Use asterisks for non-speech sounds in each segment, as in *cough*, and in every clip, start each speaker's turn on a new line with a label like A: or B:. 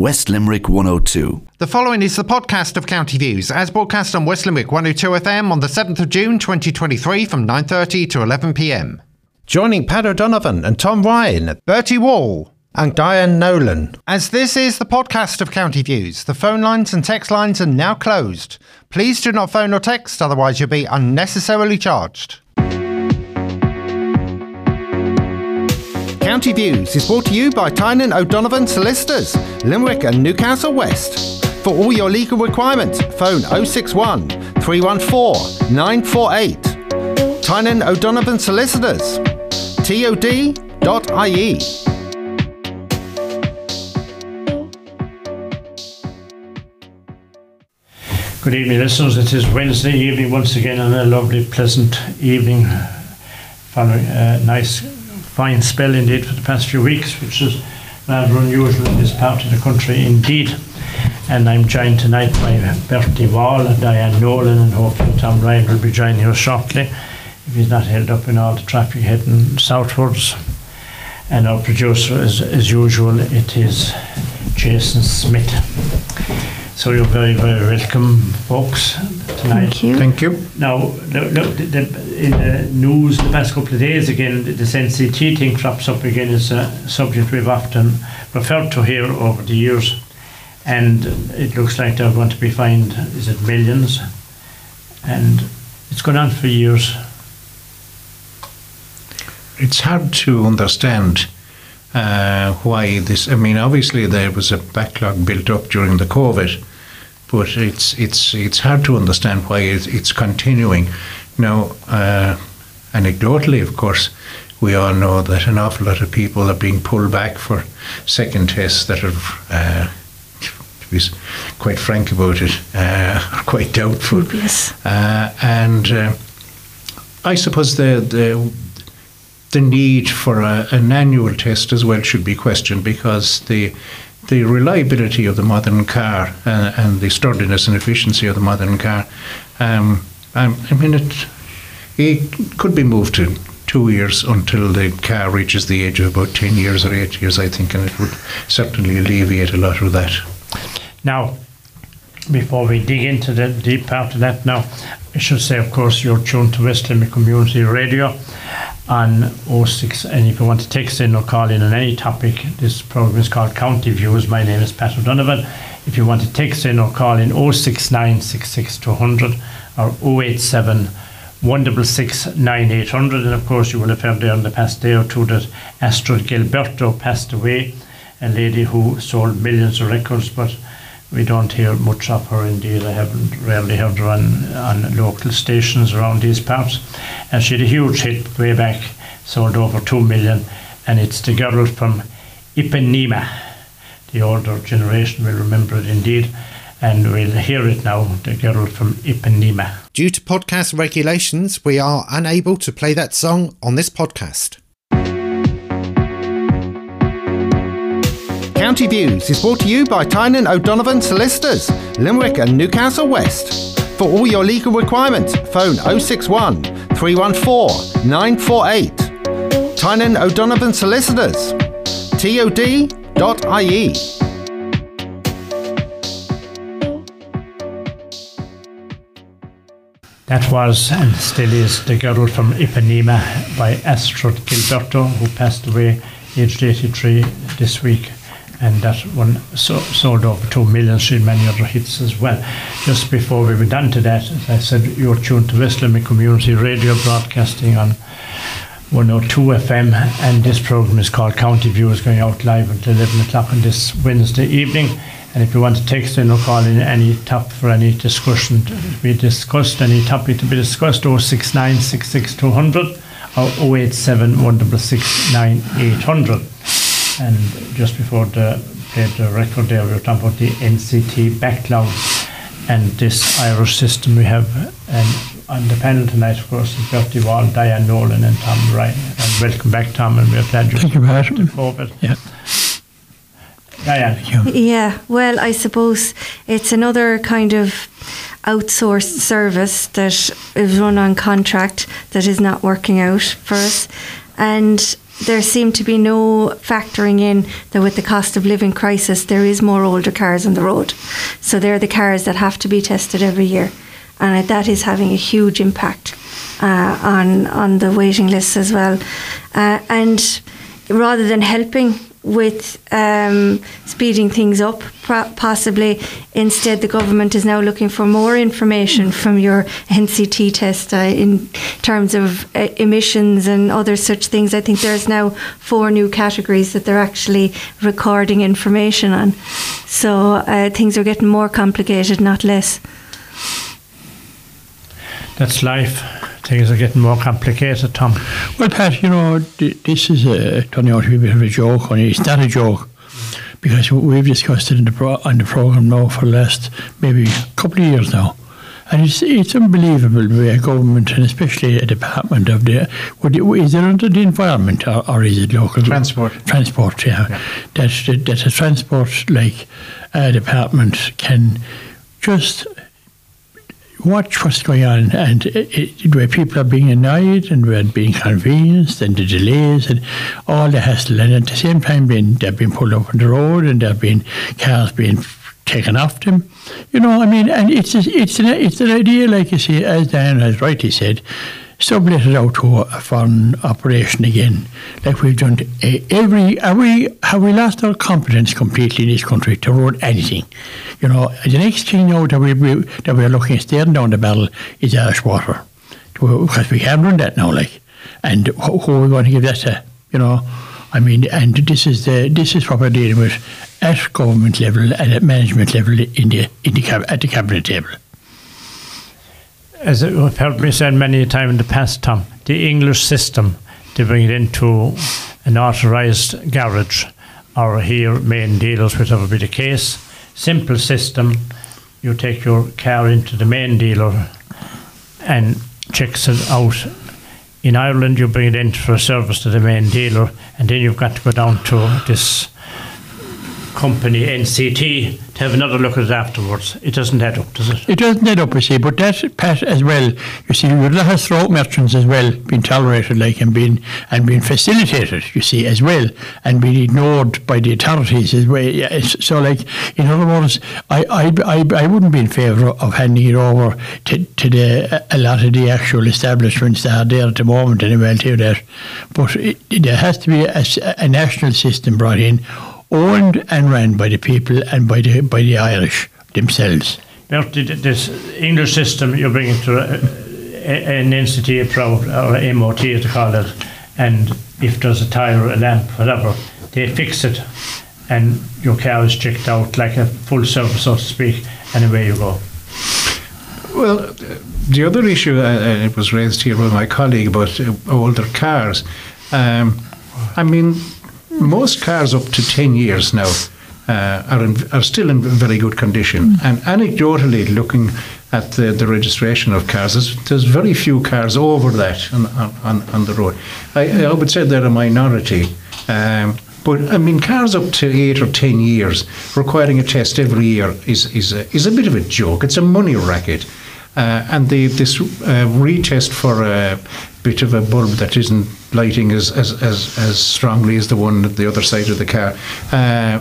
A: West Limerick 102.
B: The following is the podcast of County Views, as broadcast on West Limerick 102 FM on the 7th of June 2023 from 9.30 to 11 pm. Joining Pat O'Donovan and Tom Ryan, Bertie Wall, and Diane Nolan. As this is the podcast of County Views, the phone lines and text lines are now closed. Please do not phone or text, otherwise you'll be unnecessarily charged. County Views is brought to you by Tynan O'Donovan Solicitors, Limerick and Newcastle West. For all your legal requirements, phone 061 314 948. Tynan O'Donovan Solicitors, tod.ie.
C: Good evening, listeners. It is Wednesday evening once again, and a lovely, pleasant evening following a uh, nice, fine spell indeed for the past few weeks, which is rather unusual in this part of the country indeed. And I'm joined tonight by Bertie Wall and Diane Nolan, and hopefully Tom Ryan will be joining us shortly if he's not held up in all the traffic heading southwards. And our producer, as, as usual, it is Jason Smith. So you're very, very welcome, folks, tonight.
D: Thank you.
B: Thank you.
C: Now, look, look the, the, in the news the past couple of days, again, the, this NCT thing crops up again as a subject we've often referred to here over the years. And it looks like they're going to be fined, is it millions? And it's gone on for years.
E: it's hard to understand uh, why this. I mean, obviously there was a backlog built up during the COVID, but it's it's it's hard to understand why it's, it's continuing. Now, uh, anecdotally, of course, we all know that an awful lot of people are being pulled back for second tests that are. Uh, to be quite frank about it, uh, *laughs* are quite doubtful.
D: Dubious.
E: Uh, and uh, I suppose the, the the need for a, an annual test as well should be questioned because the the reliability of the modern car uh, and the sturdiness and efficiency of the modern car, um, um, I mean it it could be moved to two years until the car reaches the age of about ten years or eight years, I think, and it would certainly alleviate a lot of that.
C: Now, before we dig into the deep part of that now, I should say, of course, you're tuned to West Limerick Community Radio on 06, and if you want to text in or call in on any topic, this program is called County Views. My name is Pat O'Donovan. If you want to text in or call in 069 200 or 087 166 9800, and of course, you will have heard there in the past day or two that Astrud Gilberto passed away, a lady who sold millions of records, but we don't hear much of her indeed. I haven't rarely heard her on, on local stations around these parts. And she had a huge hit way back, sold over two million, and it's the girl from Ipanema. The older generation will remember it indeed, and we'll hear it now, the girl from Ipanema.
B: Due to podcast regulations, we are unable to play that song on this podcast. County Views is brought to you by Tynan O'Donovan Solicitors, Limerick and Newcastle West. For all your legal requirements, phone 061 314 948. Tynan O'Donovan Solicitors, tod.ie.
C: That was and still is The Girl from Ipanema by Astrud Gilberto, who passed away aged 83 this week. And that one so, sold over 2 million. She had many other hits as well. Just before we were done to that, as I said, you're tuned to West Limerick Community Radio broadcasting on 102 FM, and this program is called County Views, going out live until 11 o'clock on this Wednesday evening. And if you want to text in or call in any top for any discussion to be discussed, any topic to be discussed, 069 200 or 087 166 9800. And just before the played the record there, we were talking about the NCT backlog and this Irish system we have. And on the panel tonight, of course, is Bertie Wall, Diane Nolan, and Tom Ryan. And welcome back, Tom, and we're glad you're
E: Thank you, Pat.
C: to COVID.
E: Yeah.
C: Diane.
D: Yeah, well, I suppose it's another kind of outsourced service that is run on contract that is not working out for us. And there seemed to be no factoring in that with the cost of living crisis, there is more older cars on the road. So they're the cars that have to be tested every year, and that is having a huge impact uh, on on the waiting lists as well. Uh, and rather than helping with um, speeding things up, possibly instead the government is now looking for more information from your NCT test uh, in terms of uh, emissions and other such things. I think there's now four new categories that they're actually recording information on. So uh, things are getting more complicated, not less.
C: That's life things are getting more complicated, Tom.
F: Well, Pat, you know, this is a, turning out to be a bit of a joke, and it's not a joke because we've discussed it in the pro- on the program now for the last maybe a couple of years now. And it's it's unbelievable the way a government and especially a department of the is it under the environment or, or is it local
E: transport
F: transport yeah, yeah. That, that a transport like uh, department can just watch what's going on and it, where people are being annoyed and where being inconvenienced and the delays and all the hassle and at the same time being they're being pulled up on the road and there being cars being taken off them. You know, I mean, and it's it's an, it's an idea, like you say, as Diane has rightly said, sublet out to a foreign operation again, like we've done every. Have we have we lost our competence completely in this country to run anything? You know, the next thing now that we, that we're looking at staring down the barrel is Irish water, because we can't run that now. Like, and who, who are we going to give that to? You know, I mean, and this is the this is what we're dealing with at government level and at management level in the in the at the cabinet table
C: as you've heard me say many times in the past, Tom, the English system to bring it into an authorised garage or here main dealers, whichever be the case. Simple system. You take your car into the main dealer and checks it out. In Ireland, you bring it in for a service to the main dealer, and then you've got to go down to this company NCT to have another look at it afterwards. It doesn't add up, does it?
F: It doesn't add up, you see, but that, Pat, as well, you see, a lot of throat merchants as well being tolerated, like, and being, and being facilitated, you see, as well, and being ignored by the authorities as well. Yeah, so, like, in other words, I, I, I, I wouldn't be in favour of handing it over to, to the, a lot of the actual establishments that are there at the moment, anyway, I'll tell you that. But it, there has to be a, a national system brought in owned and ran by the people and by the by the Irish themselves.
C: But this English system you're bringing to a, a, an NCT approach or a MOT as they call it, and if there's a tire, a lamp, whatever, they fix it, and your car is checked out like a full service, so to speak, and away you go.
E: Well, the other issue, uh, uh it was raised here by my colleague about uh, older cars. Um, I mean, most cars up to 10 years now uh, are, in, are still in very good condition. Mm. And anecdotally, looking at the, the registration of cars, there's, there's very few cars over that on, on, on the road. I, I would say they're a minority. Um, but I mean, cars up to eight or ten years requiring a test every year is is a, is a bit of a joke. It's a money racket. Uh, and the, this uh, retest for a bit of a bulb that isn't lighting as, as, as, as strongly as the one at the other side of the car. Uh,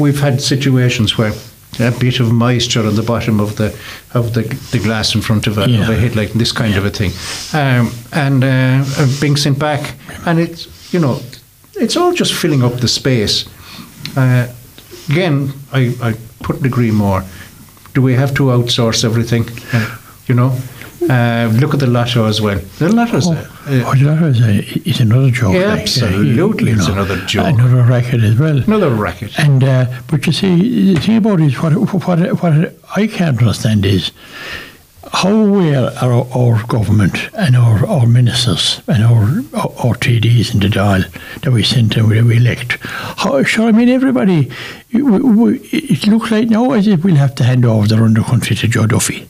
E: we've had situations where a bit of moisture on the bottom of the of the, the glass in front of a, yeah. of a headlight and this kind yeah. of a thing, um, and uh, being sent back, and it's you know, it's all just filling up the space. Uh, again, I, I couldn't agree more do we have to outsource everything? Uh, you know, uh, look at the lotto as well. The lotto
F: oh, uh, oh, the lotto is, a, is another joke.
E: Yeah, like, absolutely, uh, it's know, another joke.
F: Another racket as well.
E: Another racket.
F: And uh, but you see, the thing about it is what what what I can't understand is how aware are our government and our, our ministers and our, our, TDs in the Dáil that we send and we elect? How, sure, I mean, everybody, we, it looks like now as if we'll have to hand over the under country to Joe Duffy.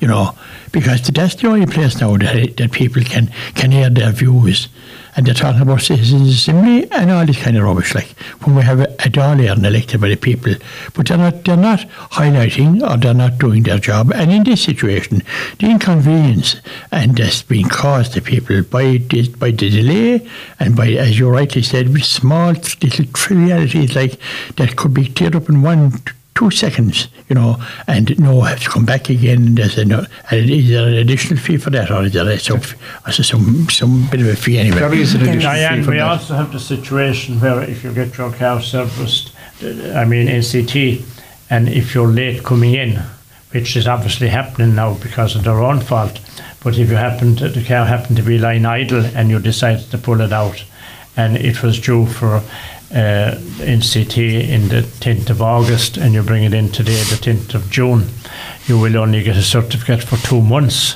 F: You know, because that's the only place now that, that people can, can air their views and they're talking about citizens assembly and all this kind of rubbish. Like when we have a, a elected by the people, but they're not they're not highlighting or they're not doing their job. And in this situation, the inconvenience and that's being caused to people by this, by the delay and by, as you rightly said, small little trivialities like that could be cleared up in one two seconds, you know, and no, I have to come back again. There's a, no, and is there an additional fee for that, or is there a, some, some, some bit of a fee anyway?
E: There is an additional fee for
C: we
E: that.
C: also have the situation where if you get your car serviced, uh, I mean NCT, and if you're late coming in, which is obviously happening now because of their own fault, but if you happen to, the car happened to be lying idle and you decided to pull it out, and it was due for uh, NCT in the 10th of August, and you bring it in today, the 10th of June, you will only get a certificate for two months,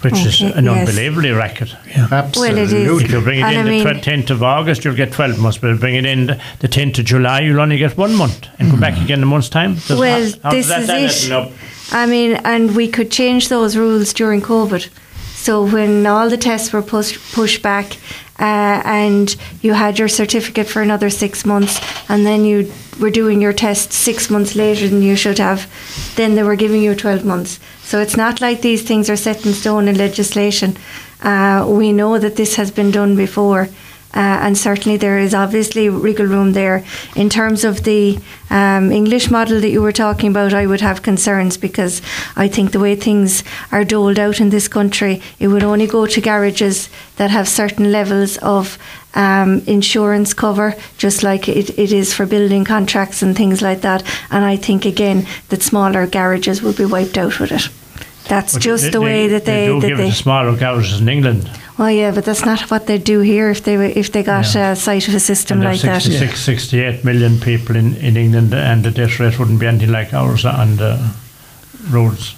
C: which is an
D: yes.
C: unbelievably record.
E: Absolutely.
D: Well, it is.
C: If you bring it
D: And
C: in
D: I
C: the
D: mean-
C: 10th of August, you'll get 12 months. But if you bring it in the, the 10th of July, you'll only get one month and come back again in a month's time. Does-
D: Well,
C: how- how
D: this
C: does that
D: is
C: add
D: it.
C: up?
D: I mean, and we could change those rules during COVID. So when all the tests were pushed pushed back, uh, and you had your certificate for another six months, and then you were doing your test six months later than you should have, then they were giving you twelve months. So it's not like these things are set in stone in legislation. Uh, we know that this has been done before. Uh, and certainly there is obviously wriggle room there. In terms of the um, English model that you were talking about, I would have concerns because I think the way things are doled out in this country, it would only go to garages that have certain levels of um, insurance cover, just like it, it is for building contracts and things like that. And I think again that smaller garages will be wiped out with it. That's
C: But
D: just
C: they-
D: the way that they,
C: do
D: that
C: give
D: they
C: it to smaller garages in England.
D: well, yeah, but that's not what they do here. If they were- if they got
C: Yeah.
D: a sight of a system like
C: there's
D: that,
C: 68 million people in, in England, and the death rate wouldn't be anything like ours on the roads.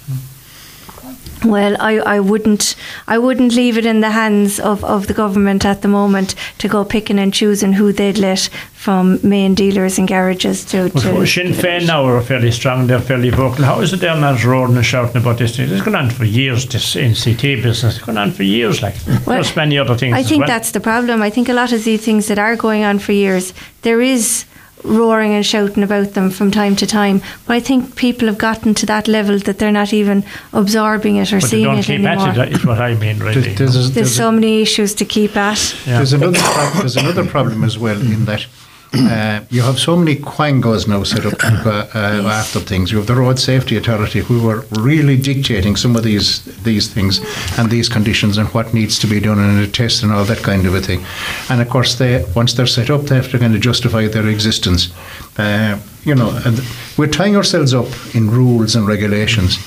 D: Well, I, I wouldn't I wouldn't leave it in the hands of, of the government at the moment to go picking and choosing who they'd let from main dealers and garages to. To
C: Sinn Féin now are fairly strong, they're fairly vocal. How is it they're not roaring and shouting about this thing? It's gone on for years, this NCT business. It's gone on for years, like.
D: Well,
C: Plus many other things
D: I think
C: well.
D: that's the problem. I think a lot of these things that are going on for years, there is roaring and shouting about them from time to time. But I think people have gotten to that level that they're not even absorbing it or
C: But they
D: seeing
C: don't
D: it
C: keep
D: anymore.
C: at it, is what I mean, really.
E: There's, there's, a-
D: There's
E: there's a-
D: so many issues to keep at.
C: Yeah.
E: There's another prob- there's another problem as well in that uh, you have so many quangos now set up *coughs* uh, uh, after things. You have the Road Safety Authority who are really dictating some of these these things and these conditions and what needs to be done and a test and all that kind of a thing. And of course, they once they're set up, they have to kind of justify their existence. Uh, you know, and we're tying ourselves up in rules and regulations.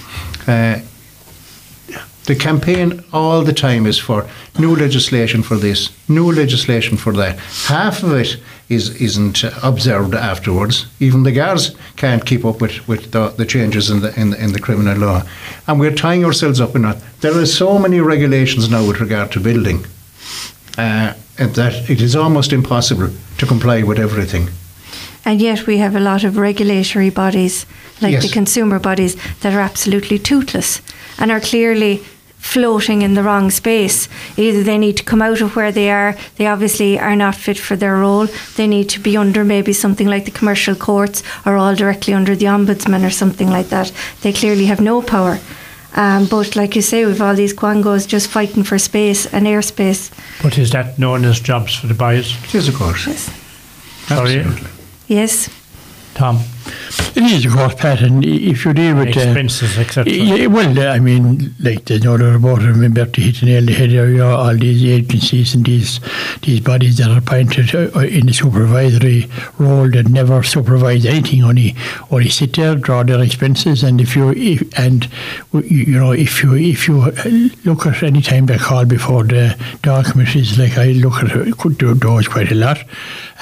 E: Uh, the campaign all the time is for new legislation for this, new legislation for that. Half of it is isn't observed afterwards. Even the guards can't keep up with, with the, the changes in the, in the in the criminal law, and we're tying ourselves up in that. There are so many regulations now with regard to building, uh, that it is almost impossible to comply with everything.
D: And yet we have a lot of regulatory bodies, like
E: Yes.
D: the consumer bodies, that are absolutely toothless and are clearly floating in the wrong space. Either they need to come out of where they are, they obviously are not fit for their role, they need to be under maybe something like the commercial courts or all directly under the ombudsman or something like that. They clearly have no power. Um, but like you say, we've all these quangos just fighting for space and airspace.
C: But is that known as jobs for the buyers?
E: It is, of course.
C: Sorry,
E: Absolutely.
D: Yes.
C: Tom,
F: It is, of course, Pat, and if you deal with uh,
C: expenses, etc.
F: Yeah, well, uh, I mean, like there's no doubt about it. I mean, Bertie hit the nail on the head there. You know, all these agencies and these these bodies that are appointed uh, uh, in the supervisory role that never supervise anything, only only sit there, draw their expenses, and if you if, and you, know if you if you uh, look at any time they call before the Dáil committees, like I look at uh, could do those quite a lot,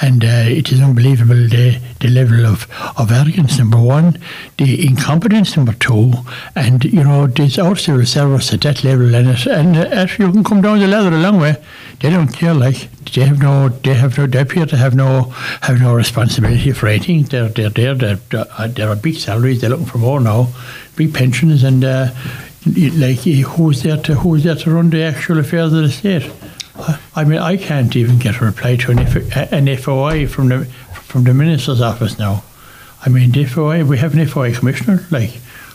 F: and uh, it is unbelievable the the level of of arrogance number one, the incompetence number two, and you know our civil service at that level, and it, and if you can come down the ladder a long way, they don't care. Like they have no, they have no, they appear to have no have no responsibility for anything. They're they're there. They're, they're, big salaries. They're looking for more now, big pensions, and uh, like who's there to who's there to run the actual affairs of the state? I mean, I can't even get a reply to an, F- an FOI from the from the minister's office now. I mean, the FOI, we have an FOI commissioner, like,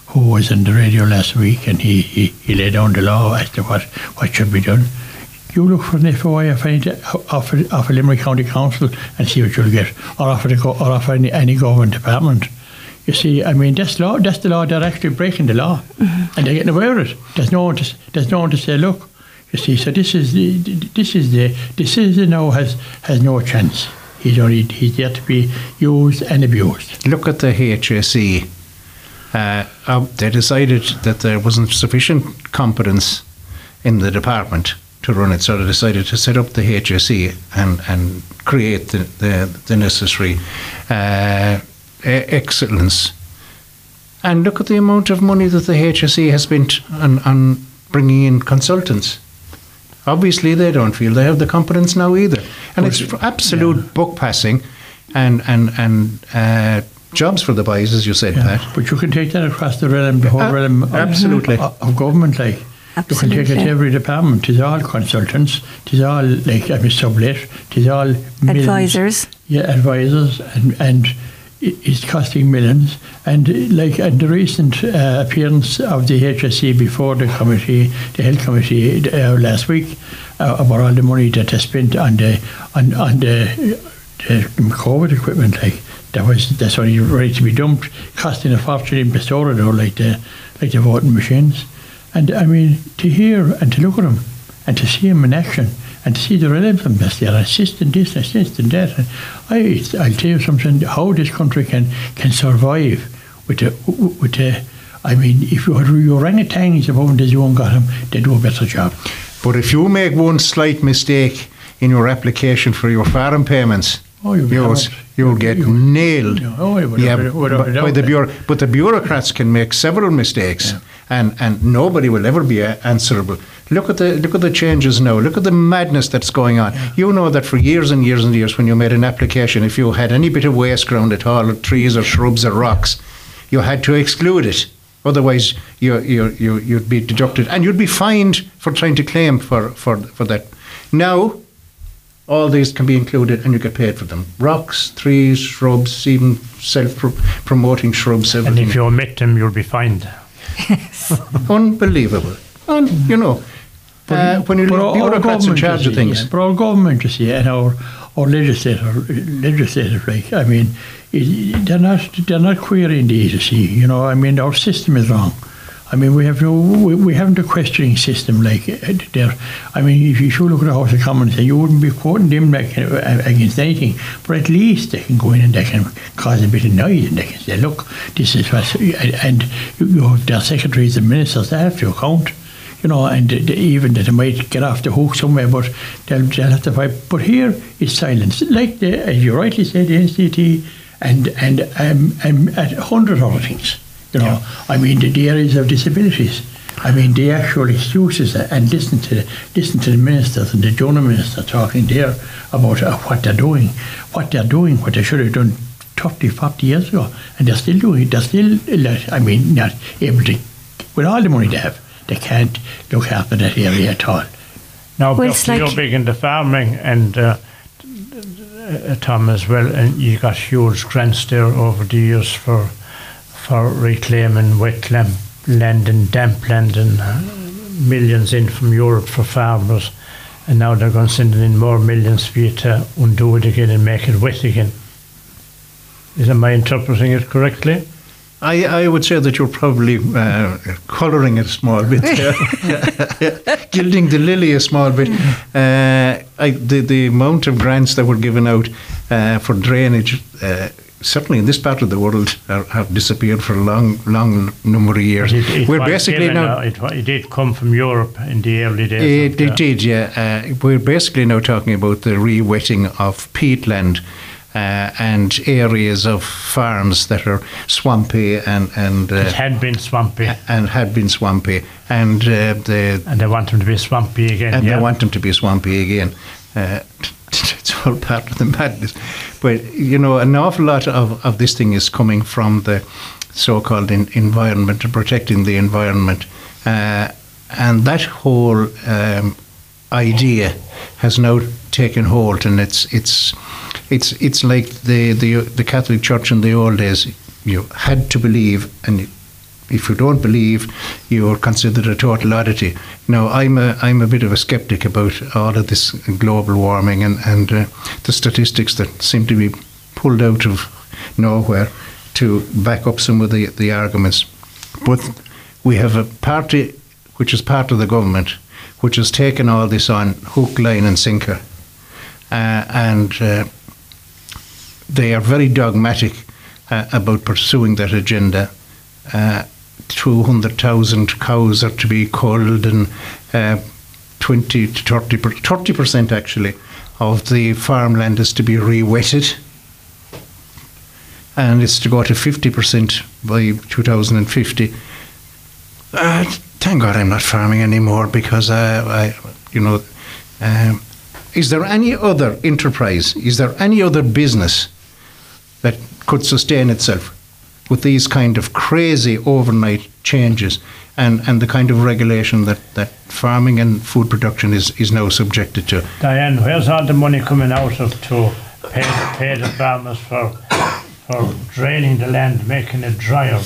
F: who was in the radio last week, and he, he, he laid down the law as to what, what should be done. You look for an FOI off, any, off a Limerick County Council and see what you'll get, or off, the, or off any, any government department. You see, I mean, that's law. That's the law. They're actually breaking the law, mm-hmm. and they're getting away with it. There's no one to. There's no one to say, look. You see, so this is the. This is the. The citizen now has has no chance. He's yet to be used and abused.
E: Look at the HSE. Uh, uh, they decided that there wasn't sufficient competence in the department to run it, so they decided to set up the HSE and and create the the, the necessary. Uh, excellence. And look at the amount of money that the HSE has spent on, on bringing in consultants. Obviously, they don't feel they have the competence now either. And it's absolute yeah. book passing and, and, and uh, jobs for the boys, as you said, yeah. Pat.
F: But you can take that across the realm, the whole uh, realm of,
E: absolutely.
F: Of, of government, like. Absolutely. You can take it to every department. It's all consultants. It's all like I mean, sublet. It's all
D: advisors.
F: Yeah, advisors, and and is costing millions. And like and the recent uh, appearance of the HSE before the committee, the health committee uh, last week, uh, about all the money that they spent on the on on the, the COVID equipment, like that was that's only ready to be dumped, costing a fortune in Pistoria, though, like the like the voting machines. And I mean, to hear and to look at them and to see them in action and see the relevance there, assisting this, assisting that. And I, I'll tell you something, how this country can, can survive with the, with the, I mean, if you had orangutans above as you won't got them, they do a better job.
E: But if you make one slight mistake in your application for your farm payments,
F: Oh, you'll,
E: yours, you'll get you, nailed.
F: Oh,
E: yeah, by the bureau, but the bureaucrats can make several mistakes, yeah. and, and nobody will ever be answerable. Look at the look at the changes now. Look at the madness that's going on. Yeah. You know that for years and years and years, when you made an application, if you had any bit of waste ground at all, trees or shrubs or rocks, you had to exclude it. Otherwise, you, you, you, you'd be deducted and you'd be fined for trying to claim for, for, for that. Now, all these can be included and you get paid for them. Rocks, trees, shrubs, even self promoting shrubs, everything.
C: And if you omit them, you'll be fined.
E: Yes, *laughs* Unbelievable. And, you know, but, uh, when you look bureaucrats in charge of things.
F: Yeah, but our government, you see, and our, our legislative, legislative, like, I mean, they're not, they're not querying the see. you know, I mean, our system is wrong. I mean, we have no, we, we haven't a questioning system like uh, there. I mean, if you should look at the House of Commons, you wouldn't be quoting them like, uh, against anything, but at least they can go in and they can cause a bit of noise and they can say, look, this is what, and you have their secretaries and ministers, they have to account you know, and even that they might get off the hook somewhere, but they'll, they'll have to fight. But here it's silence, like the, as you rightly said, the NCT and and um, um, a hundred other things. You know, yeah. I mean the, the, areas of disabilities. I mean the actual excuses and listen to the, listen to the ministers and the donor minister talking there about uh, what they're doing, what they're doing, what they should have done 30, 40 years ago, and they're still doing it. They're still, I mean, not able to, with all the money they have they can't look after that area at all.
C: Now, well, like you're big into farming and uh, uh, Tom as well, and you got huge grants there over the years for for reclaiming wetland land and damp land and uh, millions in from Europe for farmers. And now they're going to send in more millions for you to undo it again and make it wet again. Is am I interpreting it correctly?
E: I, I would say that you're probably uh, colouring it a small bit, *laughs* *laughs* gilding the lily a small bit. Uh, I, the, the amount of grants that were given out uh, for drainage, uh, certainly in this part of the world, are, have disappeared for a long, long number of years.
C: It, it we're basically now. It, it, did come from Europe in the early days.
E: It, it did, yeah. Uh, we're basically now talking about the re-wetting of peatland uh, and areas of farms that are swampy and and
C: uh, had been swampy
E: and had been swampy and uh, they
C: and they want them to be swampy again
E: and yeah. they want them to be swampy again. Uh, *laughs* it's all part of the madness, but you know an awful lot of, of this thing is coming from the so-called in, environment and protecting the environment, uh, and that whole um, idea has now taken hold, and it's it's it's it's like the the the Catholic Church in the old days. You had to believe, and if you don't believe, you are considered a total oddity. Now, I'm a I'm a bit of a skeptic about all of this global warming and and uh, the statistics that seem to be pulled out of nowhere to back up some of the the arguments. But we have a party which is part of the government which has taken all this on hook, line, and sinker, uh, and uh, they are very dogmatic uh, about pursuing that agenda. Uh, 200,000 cows are to be culled and uh, 20 to 30 30 percent actually of the farmland is to be re-wetted. And it's to go to 50 percent by 2050 uh, thank God I'm not farming anymore because I, you know um, is there any other enterprise is there any other business that could sustain itself with these kind of crazy overnight changes and, and the kind of regulation that, that farming and food production is, is now subjected to.
C: Diane, where's all the money coming out of to pay, pay the farmers for for draining the land, making it drier,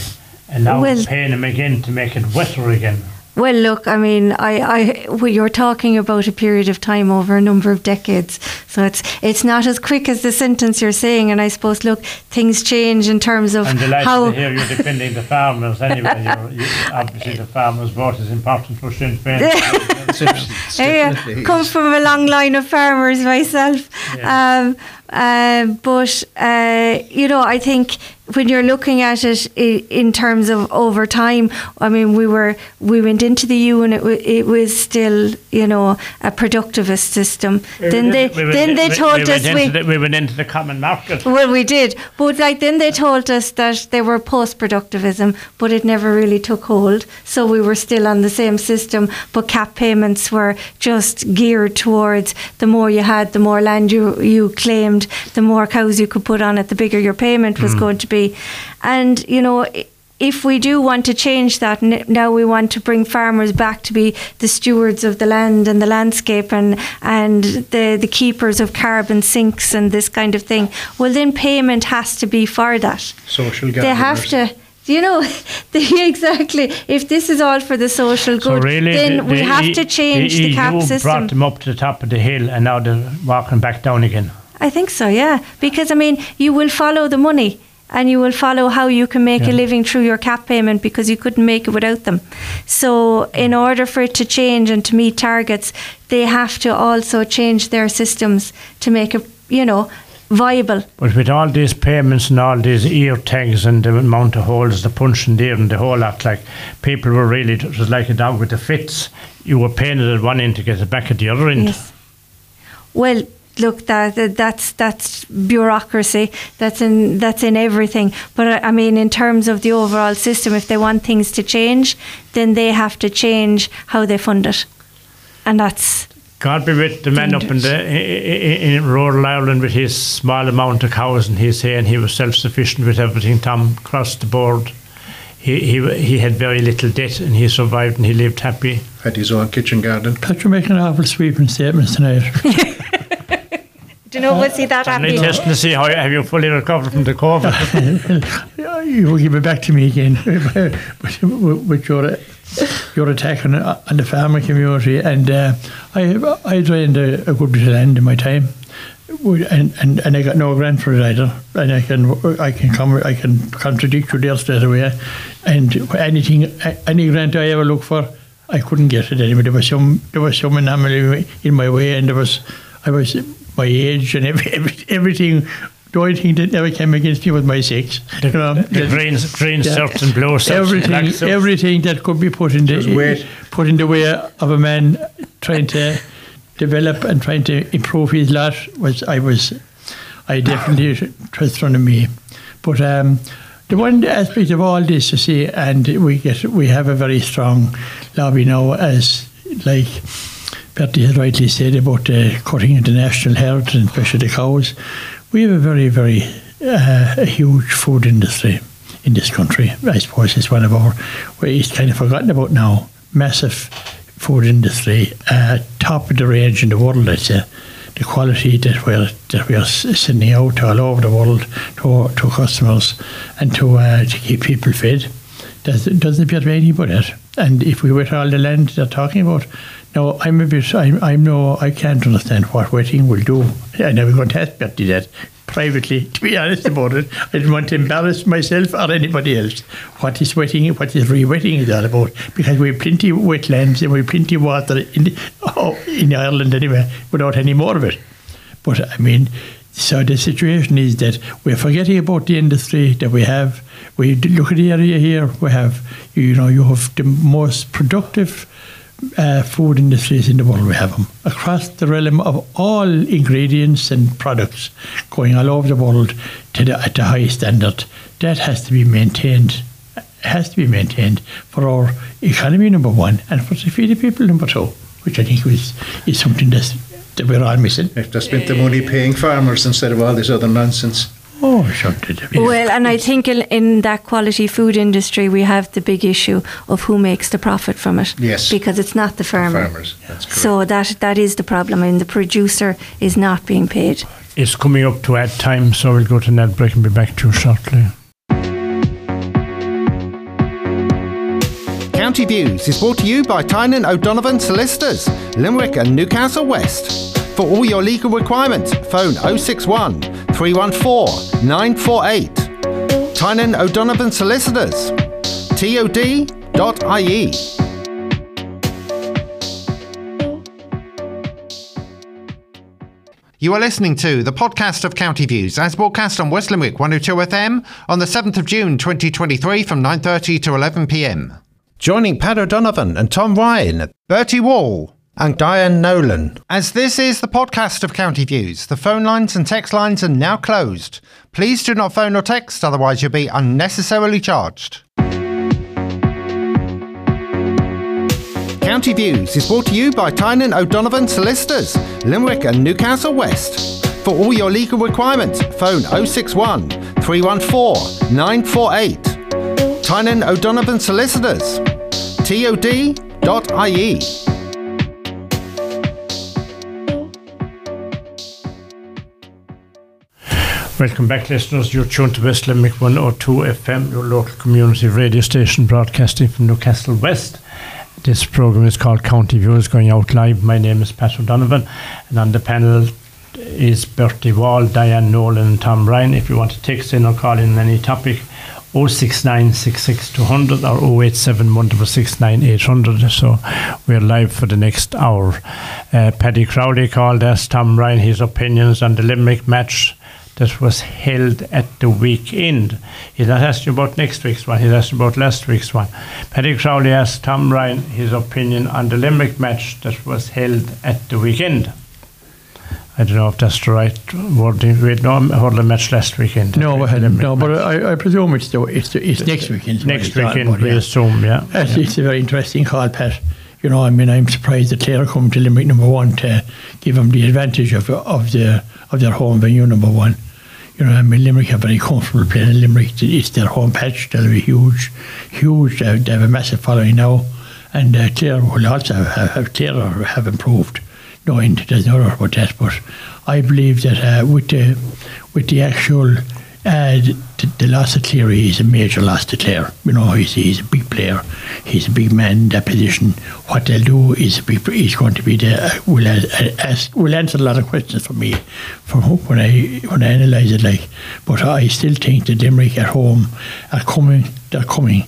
C: and now
D: Well-
C: paying them again to make it wetter again?
D: Well, look, I mean, I, I, well, you're talking about a period of time over a number of decades, so it's it's not as quick as the sentence you're saying. And I suppose, look, things change in terms of
C: I'm delighted
D: how.
C: to hear you're defending the farmers anyway. *laughs* You're, you, obviously, the farmers' vote is important for Sinn Féin. *laughs*
D: Yeah,
E: Definitely
D: come from a long line of farmers myself. Um, uh, but uh, you know, I think when you're looking at it in terms of over time, I mean, we were we went into the EU and it, wa- it was still you know a productivist system. then they
C: We
D: then they told
C: we
D: us we.
C: the, we went into the common market.
D: Well, we did, but like then they told us that they were post-productivism, but it never really took hold. So we were still on the same system, but cap payments were just geared towards the more you had, the more land you you claimed, the more cows you could put on it, the bigger your payment was hmm. going to be, and you know. if we do want to change that, now we want to bring farmers back to be the stewards of the land and the landscape and and the, the keepers of carbon sinks and this kind of thing. Well, then payment has to be for that.
E: Social
D: They have to. You know, *laughs* the, exactly. If this is all for the social
C: So
D: good,
C: really,
D: then
C: the,
D: we
C: the
D: have
C: E-
D: to change
C: the,
D: the, cap
C: EU
D: system.
C: brought them up to the top of the hill, and now they're walking back down again.
D: I think so, yeah. Because I mean, you will follow the money and you will follow how you can make a living through your cap payment because you couldn't make it without them. So, in order for it to change and to meet targets, they have to also change their systems to make it, you know, viable.
C: But with all these payments and all these ear tags and the amount of holes, the punching there and the whole lot, like people were really, it was like a dog with the fits. You were paying it at one end to get it back at the other end.
D: Yes. Well, look, that, that that's that's bureaucracy. That's in that's in everything. But I, I mean, in terms of the overall system, if they want things to change, then they have to change how they fund it, and that's
C: God be with the man up in the in, in rural Ireland with his small amount of cows, and he's and he was self-sufficient with everything. Tom crossed the board, he he he had very little debt, and he survived, and he lived happy.
E: Had his own kitchen garden.
F: But you're making awful sweeping statements tonight. *laughs* *laughs*
D: Do you know we'll see that
C: And I
D: happening?
C: testing to see how have you fully recovered from the COVID. *laughs*
F: you will give it back to me again with, *laughs* with your your attack on, on the farming community. And uh, I I drained a, a good bit of land in my time, and, and, and I got no grant for it either. And I can I can come I can contradict you there straight away. And anything any grant I ever look for, I couldn't get it anyway. There was some there was some anomaly in my way, and there was I was my age and every, every, everything. The only thing that never came against me was my sex.
C: The,
F: You know,
C: the
F: that-
C: green green
F: yeah.
C: shirts and blue shirts, and
F: everything,
C: black
F: everything that could be put in the put in the way of a man trying to develop and trying to improve his lot was I was I definitely it was front of me. But um, the one aspect of all this, you see, and we get we have a very strong lobby now, as like Bertie has rightly said about uh, cutting into national heritage and especially the cows. We have a very, very uh, huge food industry in this country. I suppose it's one of our, where it's kind of forgotten about now. Massive food industry, uh, top of the range in the world, I'd say. The quality that we're that we're sending out all over the world to to customers and to uh, to keep people fed doesn't doesn't appear to be anybody. And if we wet all the land they're talking about, no, I'm a bit. I'm, I'm no. I can't understand what wetting will do. I never going to ask Bertie that privately. *laughs* To be honest about it, I didn't want to embarrass myself or anybody else. What is wetting? What is re-wetting is all about? Because we have plenty of wetlands and we have plenty of water in oh, in Ireland anyway, without any more of it. But I mean. So the situation is that we're forgetting about the industry that we have. We look at the area here. We have, you know, you have the most productive uh, food industries in the world. We have them across the realm of all ingredients and products going all over the world to the, at the highest standard. That has to be maintained. Has to be maintained for our economy number one and for to feed the people number two, which I think is is something that's, that we're all missing.
E: If they spent the money paying farmers instead of all this other nonsense.
F: Oh, sure. did it.
D: Well, and I think in, in that quality food industry, we have the big issue of who makes the profit from it.
E: Yes.
D: Because it's not the farmer.
E: Farmers. That's correct.
D: So that that is the problem. I mean, the producer is not being paid.
C: It's coming up to ad time, so we'll go to net break and be back to you shortly.
B: County Views is brought to you by Tynan O'Donovan Solicitors, Limerick and Newcastle West. For all your legal requirements, phone 061 314 948. Tynan O'Donovan Solicitors, tod.ie. You are listening to the podcast of County Views as broadcast on West Limerick 102 FM on the 7th of June 2023 from 9.30 to 11pm. Joining Pat O'Donovan and Tom Ryan, Bertie Wall and Diane Nolan. As this is the podcast of County Views, the phone lines and text lines are now closed. Please do not phone or text, otherwise you'll be unnecessarily charged. County Views is brought to you by Tynan O'Donovan Solicitors, Limerick and Newcastle West. For all your legal requirements, phone 061 314 948. Tynan O'Donovan Solicitors, tod.ie.
C: Welcome back, listeners. You're tuned to West Limerick 102 FM, your local community radio station broadcasting from Newcastle West. This program is called County Views, going out live. My name is Pat O'Donovan, and on the panel is Bertie Wall, Diane Nolan, and Tom Ryan. If you want to text in or call in any topic, 06966 or 087 So we're live for the next hour. Uh, Paddy Crowley called us Tom Ryan his opinions on the Limerick match that was held at the weekend. He not you about next week's one, he asked you about last week's one. Paddy Crowley asked Tom Ryan his opinion on the Limerick match that was held at the weekend. I don't know if that's the right wording. We had no hurling match last weekend.
F: No, we had no, but. I, I presume it's the, it's, the, it's next weekend.
C: next weekend, we assume, yeah.
F: It's, it's a very interesting call, Pat. You know, I mean, I'm surprised that Clare come to Limerick number one to give them the advantage of of the of their home venue number one. You know, I mean, Limerick are very comfortable playing in Limerick. It's their home patch. They'll be huge, huge. They they have a massive following now, and uh, Clare will also have, have have improved. No, and there's no doubt about that. But I believe that uh, with the with the actual uh, the, the loss of is a major loss to Clare. You know, he's, he's a big player. He's a big man in that position. What they'll do is be, he's going to be there. Uh, will uh, ask, will answer a lot of questions for me, from when I when I analyse it. Like, but I still think that Limerick at home are coming. They're coming.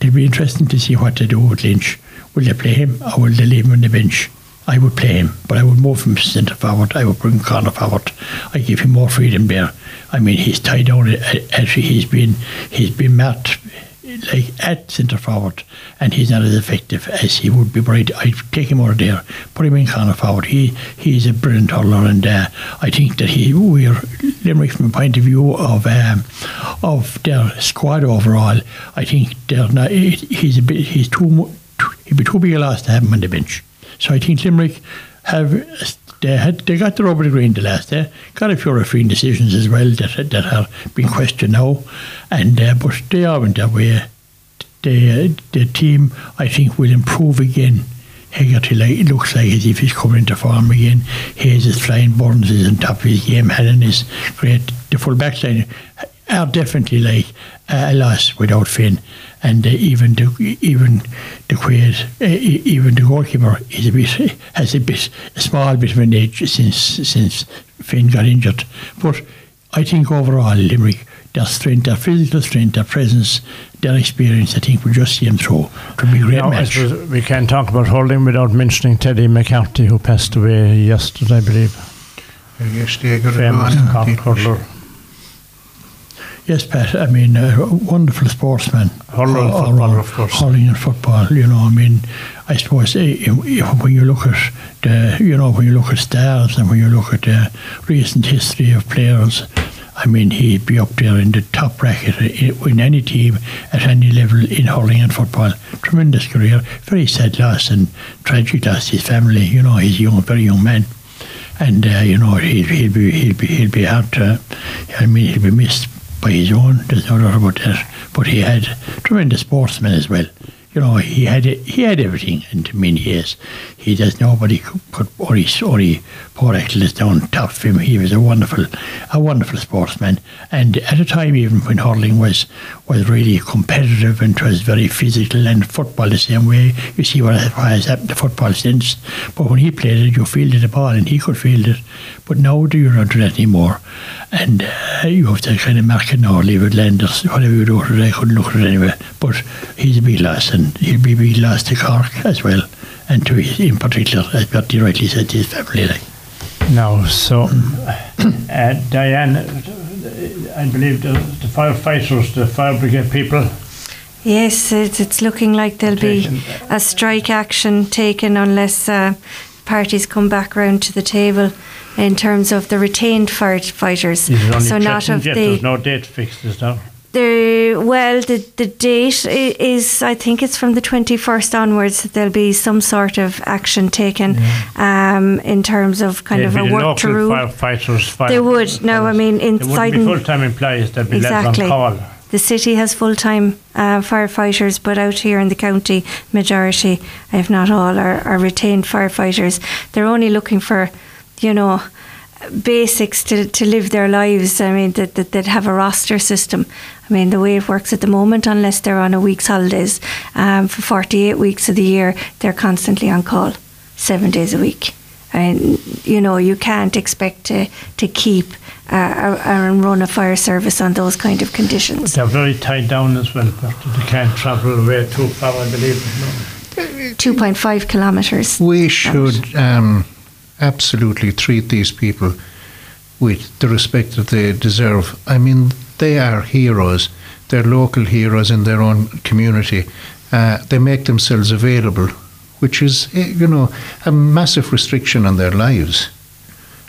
F: It'll be interesting to see what they do with Lynch. Will they play him or will they leave him on the bench? I would play him, but I would move him centre forward. I would bring Connor forward. I give him more freedom there. I mean, he's tied down. Actually, he's been he's been marked like at centre forward, and he's not as effective as he would be. But I'd take him out there, put him in Connor forward. He he's a brilliant hurler, and uh, I think that he we're Limerick from a point of view of um, of their squad overall. I think they're not. He's a bit. He's too. too He'd be too big a loss to have him on the bench. So I think Limerick have they had they got the rubber green the last day, got a few refereeing decisions as well that that have been questioned now, and uh, but they are in their way. The the team I think will improve again Hegarty like, it looks like as if he's coming into form again. Hayes is flying, Byrnes is on top of his game, Helen is great. The full back line are definitely like uh, a loss without Finn. And uh, even the even the Quaid, uh, even the goalkeeper is a bit has a bit a small bit of an age since since Finn got injured. But I think overall Limerick their strength, their physical strength, their presence, their experience, I think will just see them through to be a great
C: Now,
F: match.
C: we can't talk about hurling without mentioning Teddy McCarthy, who passed away yesterday, I believe.
E: Yes, they got
C: Famous Cork hurler.
F: Yes, Pat. I mean, a wonderful sportsman.
C: Hurler and
F: All- all round.
C: of course.
F: Hurling and football. You know, I mean, I suppose eh, eh, when you look at the, you know, when you look at stars and when you look at the recent history of players, I mean, he'd be up there in the top bracket in any team at any level in hurling and football. Tremendous career. Very sad loss and tragic loss. His family. You know, he's a young, very young man and uh, you know he'll, he'll be he'll be he'll be hard to, I mean he'll be missed his own. There's no doubt about that. Uh, but he had tremendous sportsman as well. You know he had he had everything, in many years. he. He does nobody could put Ori Ori poor Eccles down top of him. He was a wonderful a wonderful sportsman, and at a time even when hurling was was really competitive and was very physical, and football the same way. You see what, has happened to football since. But when he played it, you fielded the ball and he could field it. But now do you not do that anymore? And uh, you have to kind of mark it now, leave it landers, whatever you do today, I couldn't look at it anyway. But he's a big loss and he'll be a big loss to Cork as well. And to his, in particular, as Bertie rightly said, to his family. Like.
C: No, so *coughs* uh, Diane, I believe the, the firefighters, the fire brigade people,
D: Yes, it's, it's looking like there'll be a strike action taken unless uh, parties come back round to the table in terms of the retained firefighters.
C: is it only
D: So not of
C: yet?
D: the
C: There's no date fixed, is there?
D: The well, the the date is I think it's from the twenty first onwards that there'll be some sort of action taken, um, in terms of kind of a work through.
C: firefighters. Fire
D: They would. No, I mean
C: wouldn't
D: inside.
C: full-time employees. They'd be
D: Exactly.
C: on call.
D: The city has full time uh, firefighters, but out here in the county, majority, if not all, are, are retained firefighters. They're only looking for, you know, basics to, to live their lives. I mean, that, that they'd have a roster system. I mean, the way it works at the moment, unless they're on a week's holidays, um, for 48 weeks of the year, they're constantly on call, seven days a week. And, you know, you can't expect to, to keep uh, and run a fire service on those kind of conditions.
C: They're very tied down as well. but They can't travel away too far, I believe.
D: 2.5 kilometres.
E: We should um, absolutely treat these people with the respect that they deserve. I mean, they are heroes. They're local heroes in their own community. Uh, they make themselves available, which is, eh, you know, a massive restriction on their lives.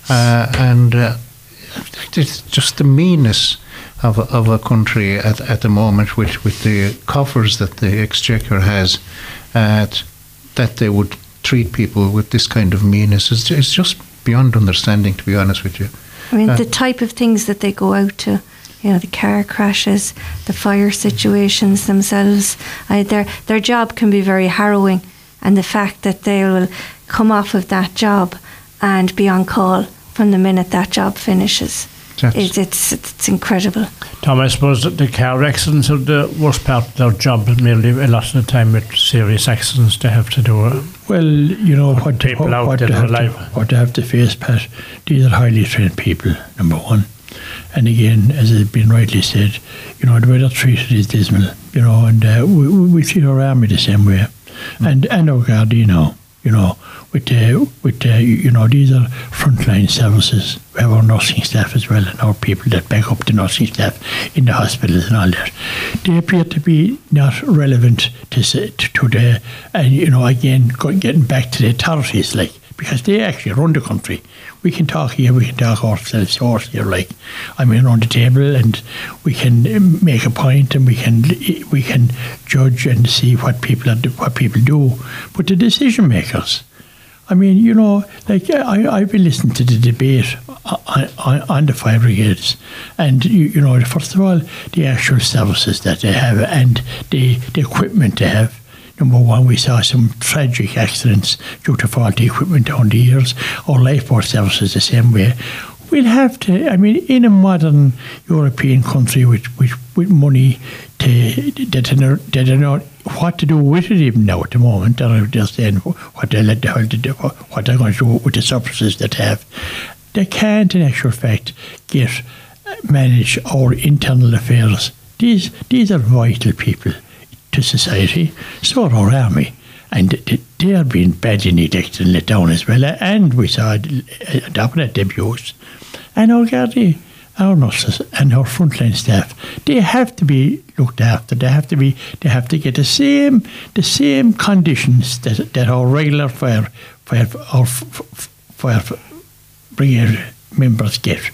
E: Uh, and uh, it's just the meanness of a, of a country at, at the moment with, with the coffers that the exchequer has uh, that they would treat people with this kind of meanness is it's just beyond understanding to be honest with you
D: I mean,
E: Uh,
D: the type of things that they go out to, you know, the car crashes, the fire situations themselves, I, their, their job can be very harrowing. And the fact that they will come off of that job and be on call from the minute that job finishes.
E: That's-
D: It's, it's, it's incredible.
C: Tom, I suppose that the car accidents are the worst part of their job. Merely a lot of the time with serious accidents they have to do. uh,
F: Well, you know what,
C: people
F: what,
C: out
F: what, they
C: or
F: have to, what they have to face, Pat. These are highly trained people. Number one, and again, as has been rightly said, you know the way they're treated is dismal. You know, and uh, we, we we treat our army the same way, and and our guard, you know, you know, with uh, with uh, you know these are frontline services. We have our nursing staff as well, and our people that back up the nursing staff in the hospitals and all that. They appear to be not relevant to to, the and you know again getting back to the authorities like because they actually run the country. We can talk here, we can talk ourselves horse here, like I mean, on the table, and we can um, make a point, and we can we can judge and see what people what people do. But the decision makers, I mean, you know, like I, I've been listening to the debate on, on, on the fire brigades, and you, you know, first of all, the actual services that they have and the, the equipment they have. number one, we saw some tragic accidents due to faulty equipment down the years. Our lifeboat services the same way. We'll have to, I mean, in a modern European country with, with, with money they know, don't know what to do with it even now at the moment. They're just saying what they let the hell to do, what they're going to do with the surpluses that they have. They can't, in actual fact, get uh, manage our internal affairs. These these are vital people to society. So are our army. And they are being badly neglected and let down as well. And we saw on top of that debuts. And our Gardaí, our nurses and our frontline staff, they have to be looked after. They have to be they have to get the same the same conditions that, that our regular fire fire our fire brigade members get.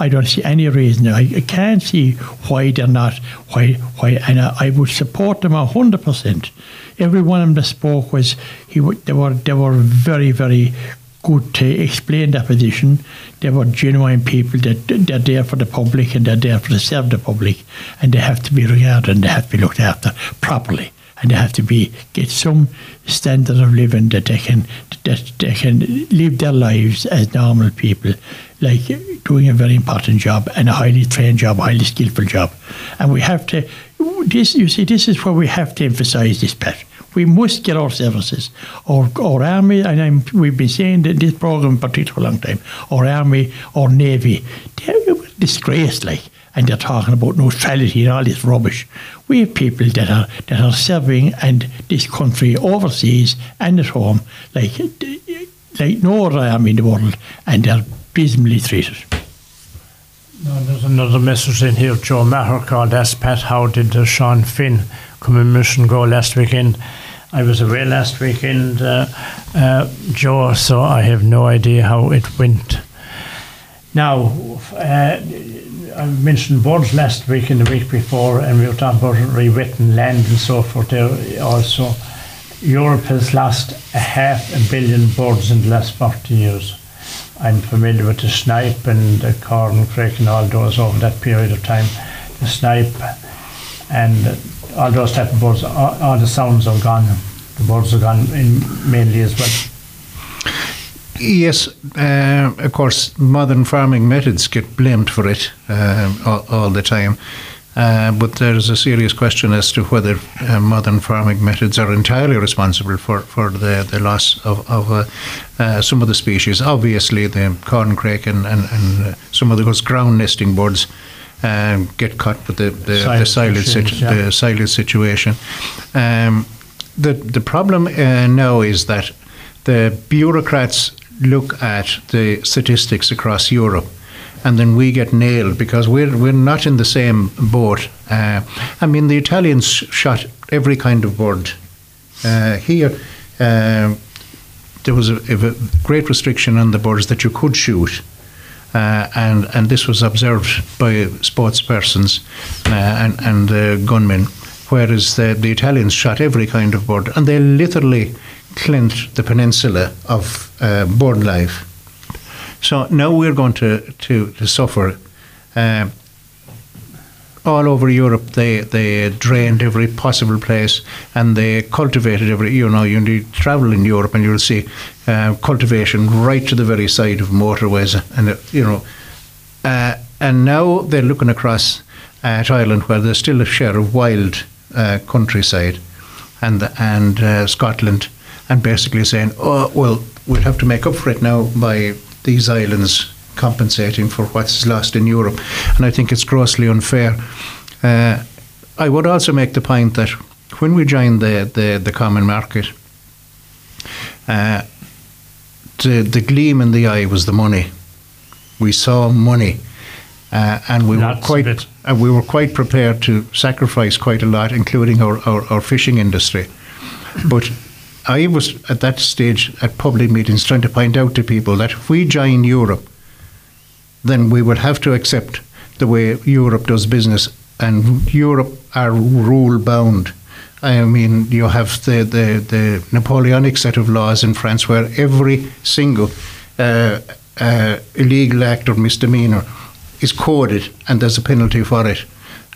F: I don't see any reason. I, I can't see why they're not. Why? Why? And I, I would support them hundred percent. Every one of them that spoke was he. They were they were very very good to explain their position. They were genuine people that they're there for the er public and they're there to er serve the public, and they have to be regarded and they have to be looked after properly and they have to be get some standard of living that they can that they can live their lives as normal people, like doing a very important job and a highly trained job, highly skillful job. And we have to this you see this is where we have to emphasise this part. We must get our services. Our, our army, and I'm, we've been saying that this program for a long time, our army, our navy, they're disgraced like and they're talking about neutrality and all this rubbish. We have people that are that are serving and this country overseas and at home like like no other army in the world, and they're dismally treated.
C: No, there's another message in here. Joe Maher called asked Pat, how did uh, Sean Finn commission go last weekend? I was away last weekend, uh, uh, Joe, so I have no idea how it went. Now, uh, I mentioned boards last week and the week before, and we were talking about rewetted land and so forth there also. Europe has lost a half a billion birds in the last 40 years. I'm familiar with the snipe and the corn crake and all those over that period of time. The snipe and all those type of birds, all, all the sounds are gone. The birds are gone in mainly as well.
E: Yes, uh, of course, modern farming methods get blamed for it uh, all, all, the time. Uh, but there's a serious question as to whether uh, modern farming methods are entirely responsible for, for the, the loss of, of uh, uh, some of the species. Obviously, the corncrake and, and, and some of those ground nesting birds um, get caught with the, the, silage the, silage, situ- yeah. the silage situation. Um, the, the problem now is that the bureaucrats look at the statistics across Europe and then we get nailed because we're we're not in the same boat. Uh, I mean, the Italians shot every kind of bird. Uh, here, uh, there was a, a, great restriction on the birds that you could shoot. Uh, and and this was observed by sportspersons uh, and and gunmen, whereas the, the Italians shot every kind of bird, and they literally cleansed the peninsula of uh, bird life. So now we're going to, to, to suffer. All over Europe, they, they drained every possible place and they cultivated every, you know, you need travel in Europe and you'll see uh, cultivation right to the very side of motorways. And, you know, uh, and now they're looking across at Ireland where there's still a share of wild uh, countryside and, and uh, Scotland and basically saying, oh, well, we'll have to make up for it now by these islands compensating for what's lost in Europe. And I think it's grossly unfair. Uh, I would also make the point that when we joined the, the, the common market, uh, the, the gleam in the eye was the money. We saw money. Uh, and we Lots were quite uh, we were quite prepared to sacrifice quite a lot, including our, our, our fishing industry. But I was at that stage at public meetings trying to point out to people that if we join Europe, then we would have to accept the way Europe does business, and Europe are rule bound. I mean, you have the, the, the Napoleonic set of laws in France where every single uh, uh, illegal act or misdemeanor is coded and there's a penalty for it.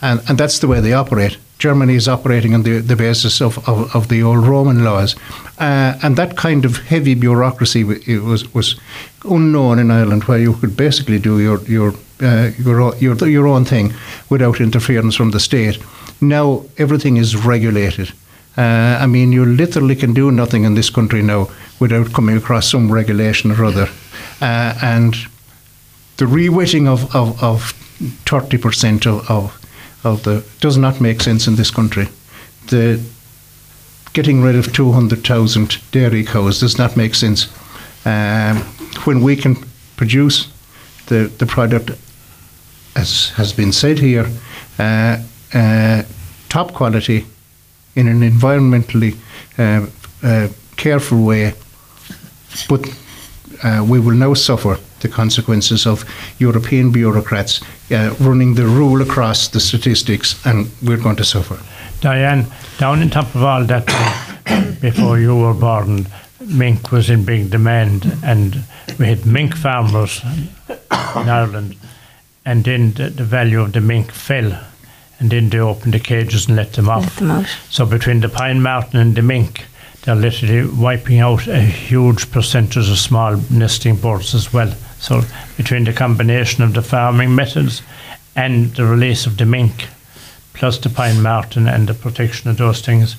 E: And, and that's the way they operate. Germany is operating on the, the basis of, of, of the old Roman laws. Uh, and that kind of heavy bureaucracy was, was unknown in Ireland, where you could basically do your, your, uh, your, your, your own thing without interference from the state. Now everything is regulated. Uh, I mean, you literally can do nothing in this country now without coming across some regulation or other. Uh, and the rewetting of, of, of 30% of, of, of the does not make sense in this country. The getting rid of 200,000 dairy cows does not make sense. Um, when we can produce the, the product, as has been said here, uh, uh, top quality in an environmentally uh, uh careful way, but uh, we will now suffer the consequences of European bureaucrats uh, running the rule across the statistics, and we're going to suffer.
C: Diane, down on top of all that, before you were born, mink was in big demand, and we had mink farmers in Ireland, and then the, the value of the mink fell, and then they opened the cages and let them off.
D: Let them out.
C: So between the pine marten and the mink, they're literally wiping out a huge percentage of small nesting birds as well. So between the combination of the farming methods and the release of the mink, plus the pine marten and the protection of those things.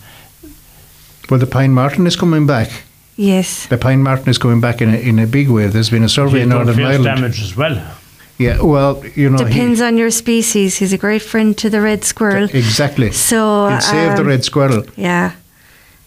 E: Well, the pine marten is coming back.
D: Yes.
E: The pine marten is coming back in a, in a big way. There's been a survey in Northern Ireland.
C: damage as well.
E: Yeah, well, you know.
D: Depends he, on your species. He's a great friend to the red squirrel.
E: Exactly.
D: So.
E: He'd save um, the red squirrel.
D: Yeah.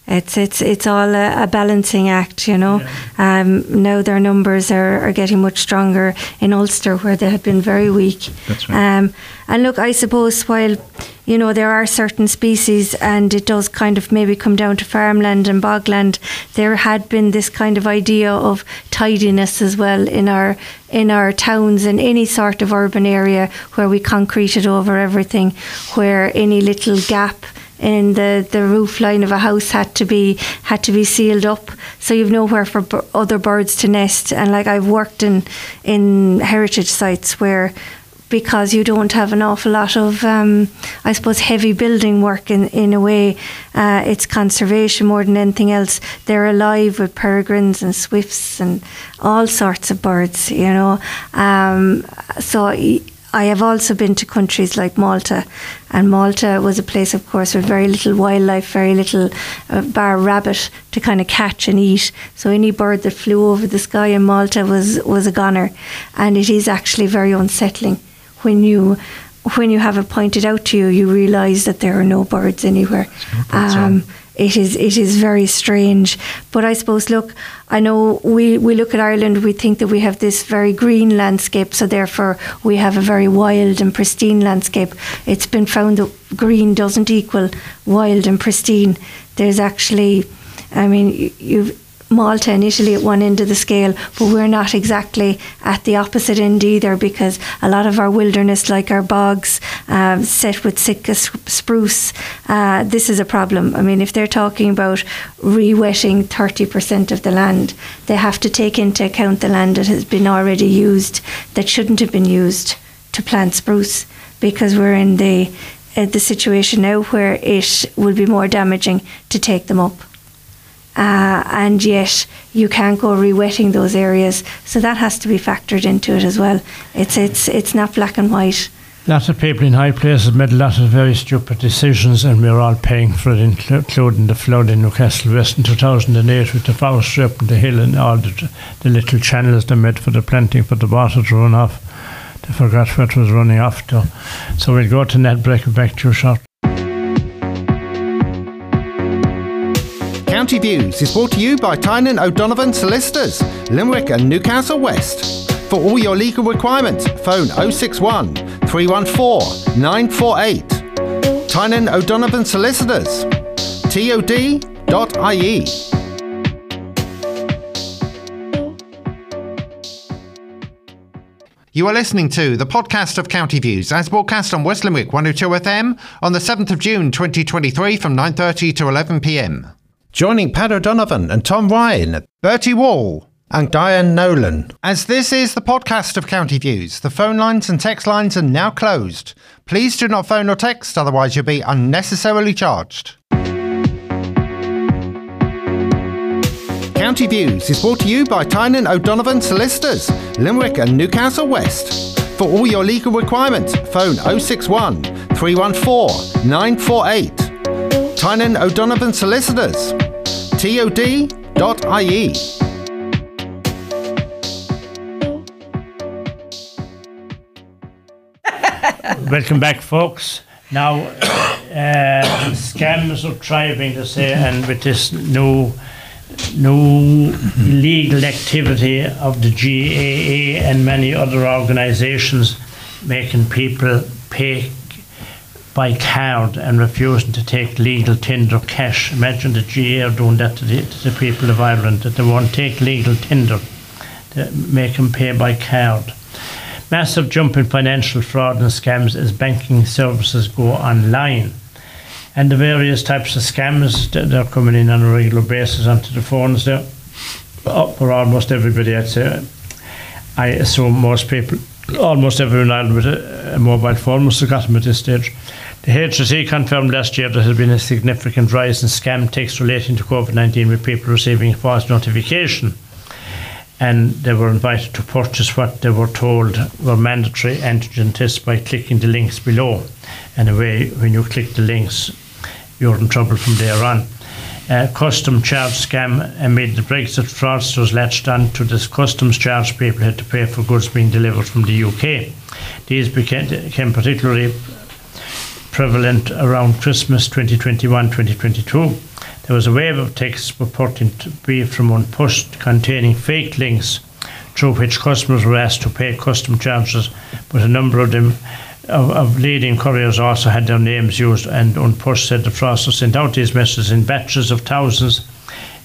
D: It's it's it's all a, a balancing act, you know. Yeah. Um, now their numbers are, are getting much stronger in Ulster, where they had been very weak.
E: That's right.
D: Um, and look, I suppose while you know there are certain species, and it does kind of maybe come down to farmland and bogland, there had been this kind of idea of tidiness as well in our in our towns in any sort of urban area where we concreted over everything, where any little gap in the, the roof line of a house had to be had to be sealed up so you've nowhere for b- other birds to nest and like I've worked in in heritage sites where because you don't have an awful lot of, um, I suppose, heavy building work in, in a way. Uh, it's conservation more than anything else. They're alive with peregrines and swifts and all sorts of birds, you know. Um, so I have also been to countries like Malta, and Malta was a place, of course, with very little wildlife, very little uh, bar rabbit to kind of catch and eat. So any bird that flew over the sky in Malta was was a goner, and it is actually very unsettling when you when you have it pointed out to you, you realise that there are no birds anywhere. Um, it is it is very strange. But I suppose, look, I know we, we look at Ireland, we think that we have this very green landscape, so therefore we have a very wild and pristine landscape. It's been found that green doesn't equal wild and pristine. There's actually, I mean, you Malta and Italy at one end of the scale, but we're not exactly at the opposite end either because a lot of our wilderness, like our bogs, uh, set with Sitka spruce, uh, this is a problem. I mean, if they're talking about re-wetting 30% of the land, they have to take into account the land that has been already used that shouldn't have been used to plant spruce because we're in the uh, the situation now where it will be more damaging to take them up uh, and yet you can't go rewetting those areas. So that has to be factored into it as well. It's it's it's not black and white.
C: Lots of people in high places made a lot of very stupid decisions, and we're all paying for it, including the flood in Newcastle West in 2008 with the forestry up in the hill and all the, the little channels they made for the planting for the water to run off. They forgot what was running off to. So we'll go to net break back to you short.
B: County Views is brought to you by Tynan O'Donovan Solicitors, Limerick and Newcastle West. For all your legal requirements, phone 061 314 948. Tynan O'Donovan Solicitors, tod.ie. You are listening to the podcast of County Views as broadcast on West Limerick 102 FM on the 7th of June 2023 from 9.30 to 11pm. Joining Pat O'Donovan and Tom Ryan, Bertie Wall, and Diane Nolan. As this is the podcast of County Views, the phone lines and text lines are now closed. Please do not phone or text, otherwise, you'll be unnecessarily charged. County Views is brought to you by Tynan O'Donovan Solicitors, Limerick and Newcastle West. For all your legal requirements, phone 061 314 948. Tynan O'Donovan Solicitors, tod.ie.
C: Welcome back, folks. Now, uh, scams are thriving to say, and with this new, new illegal activity of the GAA and many other organisations making people pay by card and refusing to take legal tender cash. Imagine the GAA are doing that to the, to the people of Ireland, that they won't take legal tender, to make them pay by card. Massive jump in financial fraud and scams as banking services go online. And the various types of scams that they're coming in on a regular basis onto the phones there. Up for almost everybody, I'd say. I assume most people, almost everyone in Ireland with a, a mobile phone must have got them at this stage. The HSE confirmed last year there has been a significant rise in scam texts relating to COVID 19 with people receiving false notification and they were invited to purchase what they were told were mandatory antigen tests by clicking the links below. And away, when you click the links, you're in trouble from there on. Uh, custom charge scam amid the Brexit fraudsters latched on to this customs charge people had to pay for goods being delivered from the UK. These became, became particularly prevalent around Christmas 2021 2022 there was a wave of texts purporting to be from An Post containing fake links through which customers were asked to pay custom charges, but a number of them of, of leading couriers also had their names used, and An Post said the fraudsters sent out these messages in batches of thousands,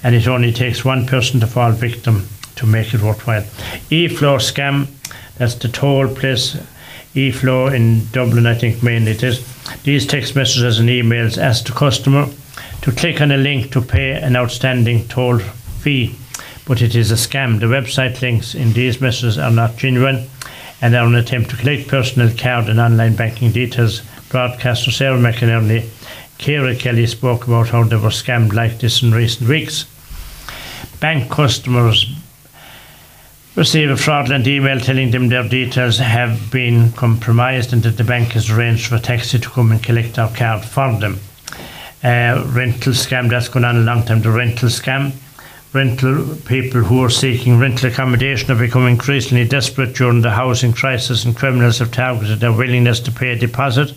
C: and it only takes one person to fall victim to make it worthwhile. eFlow scam, that's the toll place. eFlow in Dublin, I think mainly it is. These text messages and emails ask the customer to click on a link to pay an outstanding toll fee, but it is a scam. The website links in these messages are not genuine and are an attempt to collect personal card and online banking details. Broadcaster Sarah McInerney, Ciara Kelly spoke about how they were scammed like this in recent weeks. Bank customers receive a fraudulent email telling them their details have been compromised and that the bank has arranged for a taxi to come and collect our card for them uh, rental scam that's gone on a long time. The rental scam, rental people who are seeking rental accommodation are becoming increasingly desperate during the housing crisis, and criminals have targeted their willingness to pay a deposit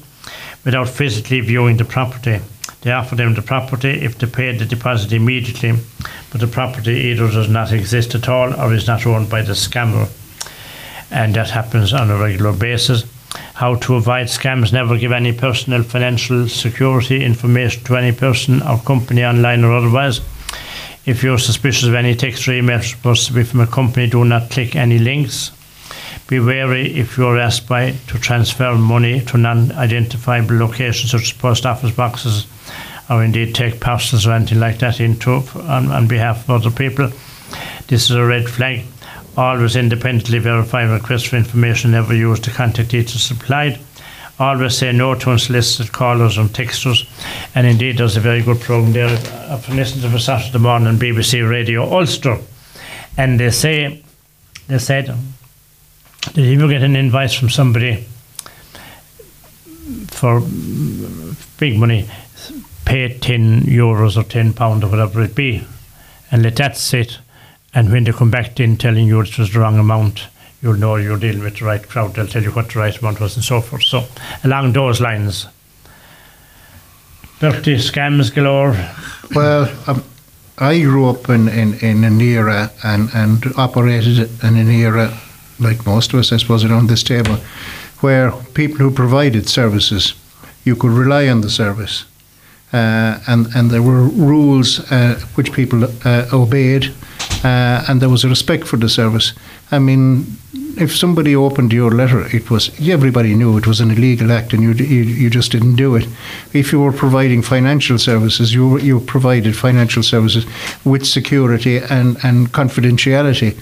C: without physically viewing the property. They offer them the property if they pay the deposit immediately, but the property either does not exist at all or is not owned by the scammer. And that happens on a regular basis how to avoid scams, never give any personal financial security information to any person or company online or otherwise. If you're suspicious of any text or email supposed to be from a company, do not click any links. Be wary if you're asked by to transfer money to non-identifiable locations such as post office boxes or indeed take parcels or anything like that into on, on behalf of other people. This is a red flag Always independently verify requests for information, never use the contact details supplied. Always say no to unsolicited callers and texters. And indeed, there's a very good programme there. I've listened to it Saturday morning BBC Radio Ulster. And they say, they said, did you ever get an invite from somebody for big money, pay 10 euros or 10 pounds or whatever it be, and let that sit and when they come back in telling you it was the wrong amount, you'll know you're dealing with the right crowd. They'll tell you what the right amount was and so forth. So, along those lines, dirty scams galore.
E: Well, um, I grew up in, in, in an era and, and operated in an era, like most of us, I suppose, around this table, where people who provided services, you could rely on the service. Uh, and, and there were rules uh, which people uh, obeyed uh, and there was a respect for the service. I mean, if somebody opened your letter, it was everybody knew it was an illegal act, and you you, you just didn't do it. If you were providing financial services, you you provided financial services with security and and confidentiality.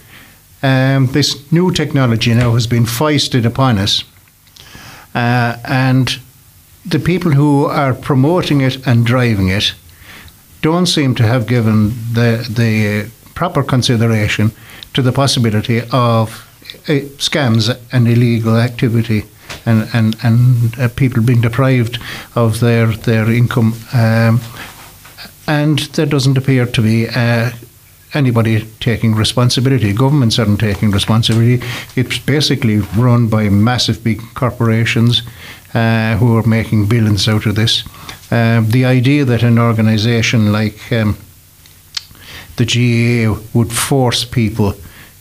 E: Um, this new technology now has been foisted upon us, uh, and the people who are promoting it and driving it don't seem to have given the the proper consideration to the possibility of uh, scams and illegal activity and and and uh, people being deprived of their their income. Um, and there doesn't appear to be uh, anybody taking responsibility. Governments aren't taking responsibility. It's basically run by massive big corporations uh, who are making billions out of this. Uh, the idea that an organisation like um, the GAA would force people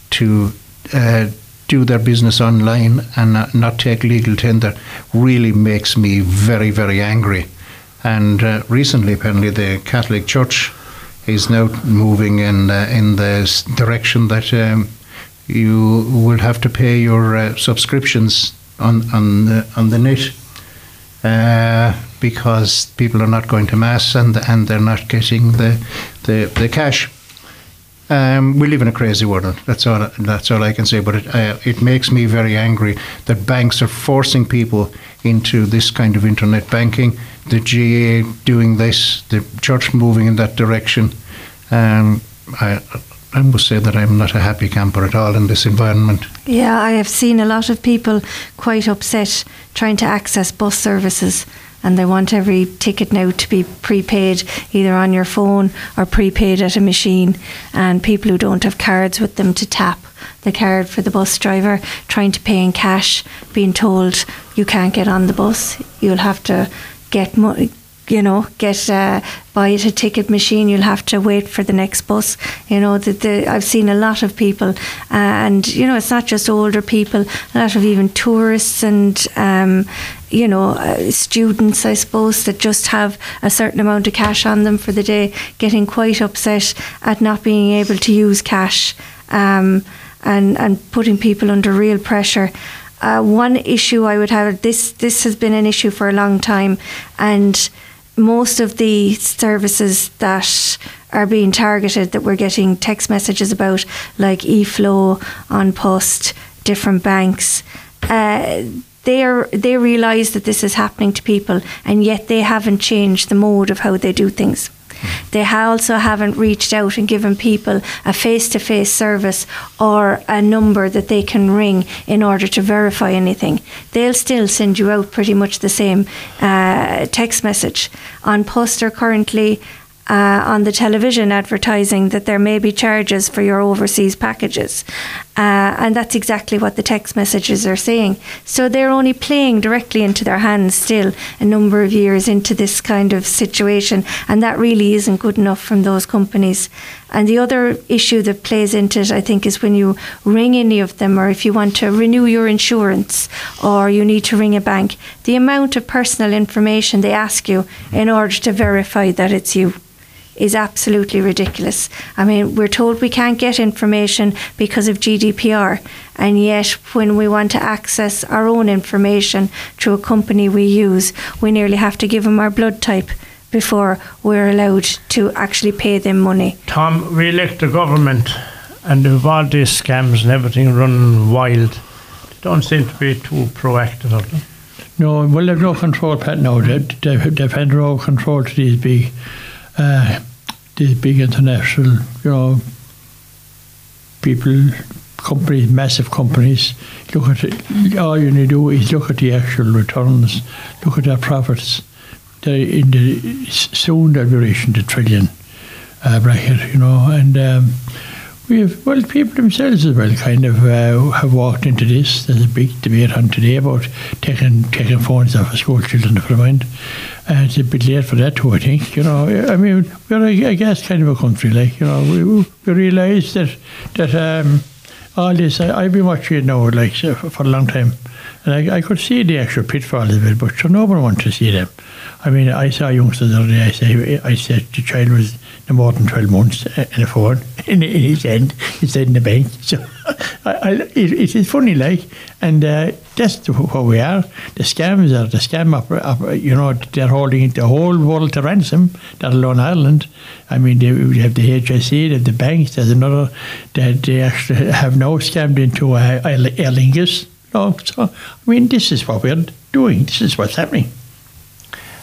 E: to uh, do their business online and not, not, take legal tender really makes me very, very angry. And uh, recently, apparently, the Catholic Church is now moving in uh, in the direction that um, you will have to pay your uh, subscriptions on on the, on the net uh, because people are not going to mass and and they're not getting the the, the cash. Um, we live in a crazy world. That's all. That's all I can say. But it, uh, it makes me very angry that banks are forcing people into this kind of internet banking. The GAA doing this, the church moving in that direction. Um, I, I must say that I'm not a happy camper at all in this environment.
D: Yeah, I have seen a lot of people quite upset trying to access bus services and they want every ticket now to be prepaid either on your phone or prepaid at a machine. And people who don't have cards with them to tap the card for the bus driver trying to pay in cash being told you can't get on the bus you'll have to get money you know, get uh, buy it a ticket machine. You'll have to wait for the next bus. You know, the, the, I've seen a lot of people, uh, and you know, it's not just older people. A lot of even tourists and um, you know, uh, students, I suppose, that just have a certain amount of cash on them for the day, getting quite upset at not being able to use cash, um, and and putting people under real pressure. Uh, one issue I would have this this has been an issue for a long time, and most of the services that are being targeted that we're getting text messages about, like eFlow, An Post, different banks, uh, they are they realise that this is happening to people, and yet they haven't changed the mode of how they do things. They also haven't reached out and given people a face to face service or a number that they can ring in order to verify anything. They'll still send you out pretty much the same uh, text message. On poster currently uh, on the television advertising that there may be charges for your overseas packages. Uh, and that's exactly what the text messages are saying. So they're only playing directly into their hands still a number of years into this kind of situation. And that really isn't good enough from those companies. And the other issue that plays into it, I think, is when you ring any of them or if you want to renew your insurance or you need to ring a bank, the amount of personal information they ask you in order to verify that it's you is absolutely ridiculous. I mean, we're told we can't get information because of GDPR, and yet when we want to access our own information through a company we use, we nearly have to give them our blood type before we're allowed to actually pay them money.
C: Tom, we elect the government, and with all these scams and everything running wild, they don't seem to be too proactive of them.
F: No, well, they've no control, Pat. No, they've, they've had no control to these big uh, the big international, you know, people, companies, massive companies, look at it, all you need to do is look at the actual returns, look at their profits. They're in the soon they'll be reaching the trillion uh, bracket, you know, and um, we have well people themselves as well kind of uh, have walked into this. There's a big debate on today about taking taking phones off of school children for the mind. It's a bit late for that too, I think. You know, I mean, we're, I guess, kind of a country, like, you know, we, we realise that, that um, all this, I, I've been watching it now, like, for a long time, and I, I could see the actual pitfalls of it, but sure, nobody wants to see them. I mean, I saw youngsters the other day, I, say, I said the child was no more than 12 months in a phone in, in his hand instead in the bank. So I, I, it, it is funny, like, and uh, that's what we are. The scams are the scam, oper- oper- you know, they're holding the whole world to ransom, that alone Ireland. I mean, they, we have the HSE, they have the banks, there's another that they actually *laughs* have now scammed into uh, Aer Aer Lingus. No, so, I mean, this is what we're doing, this is what's happening.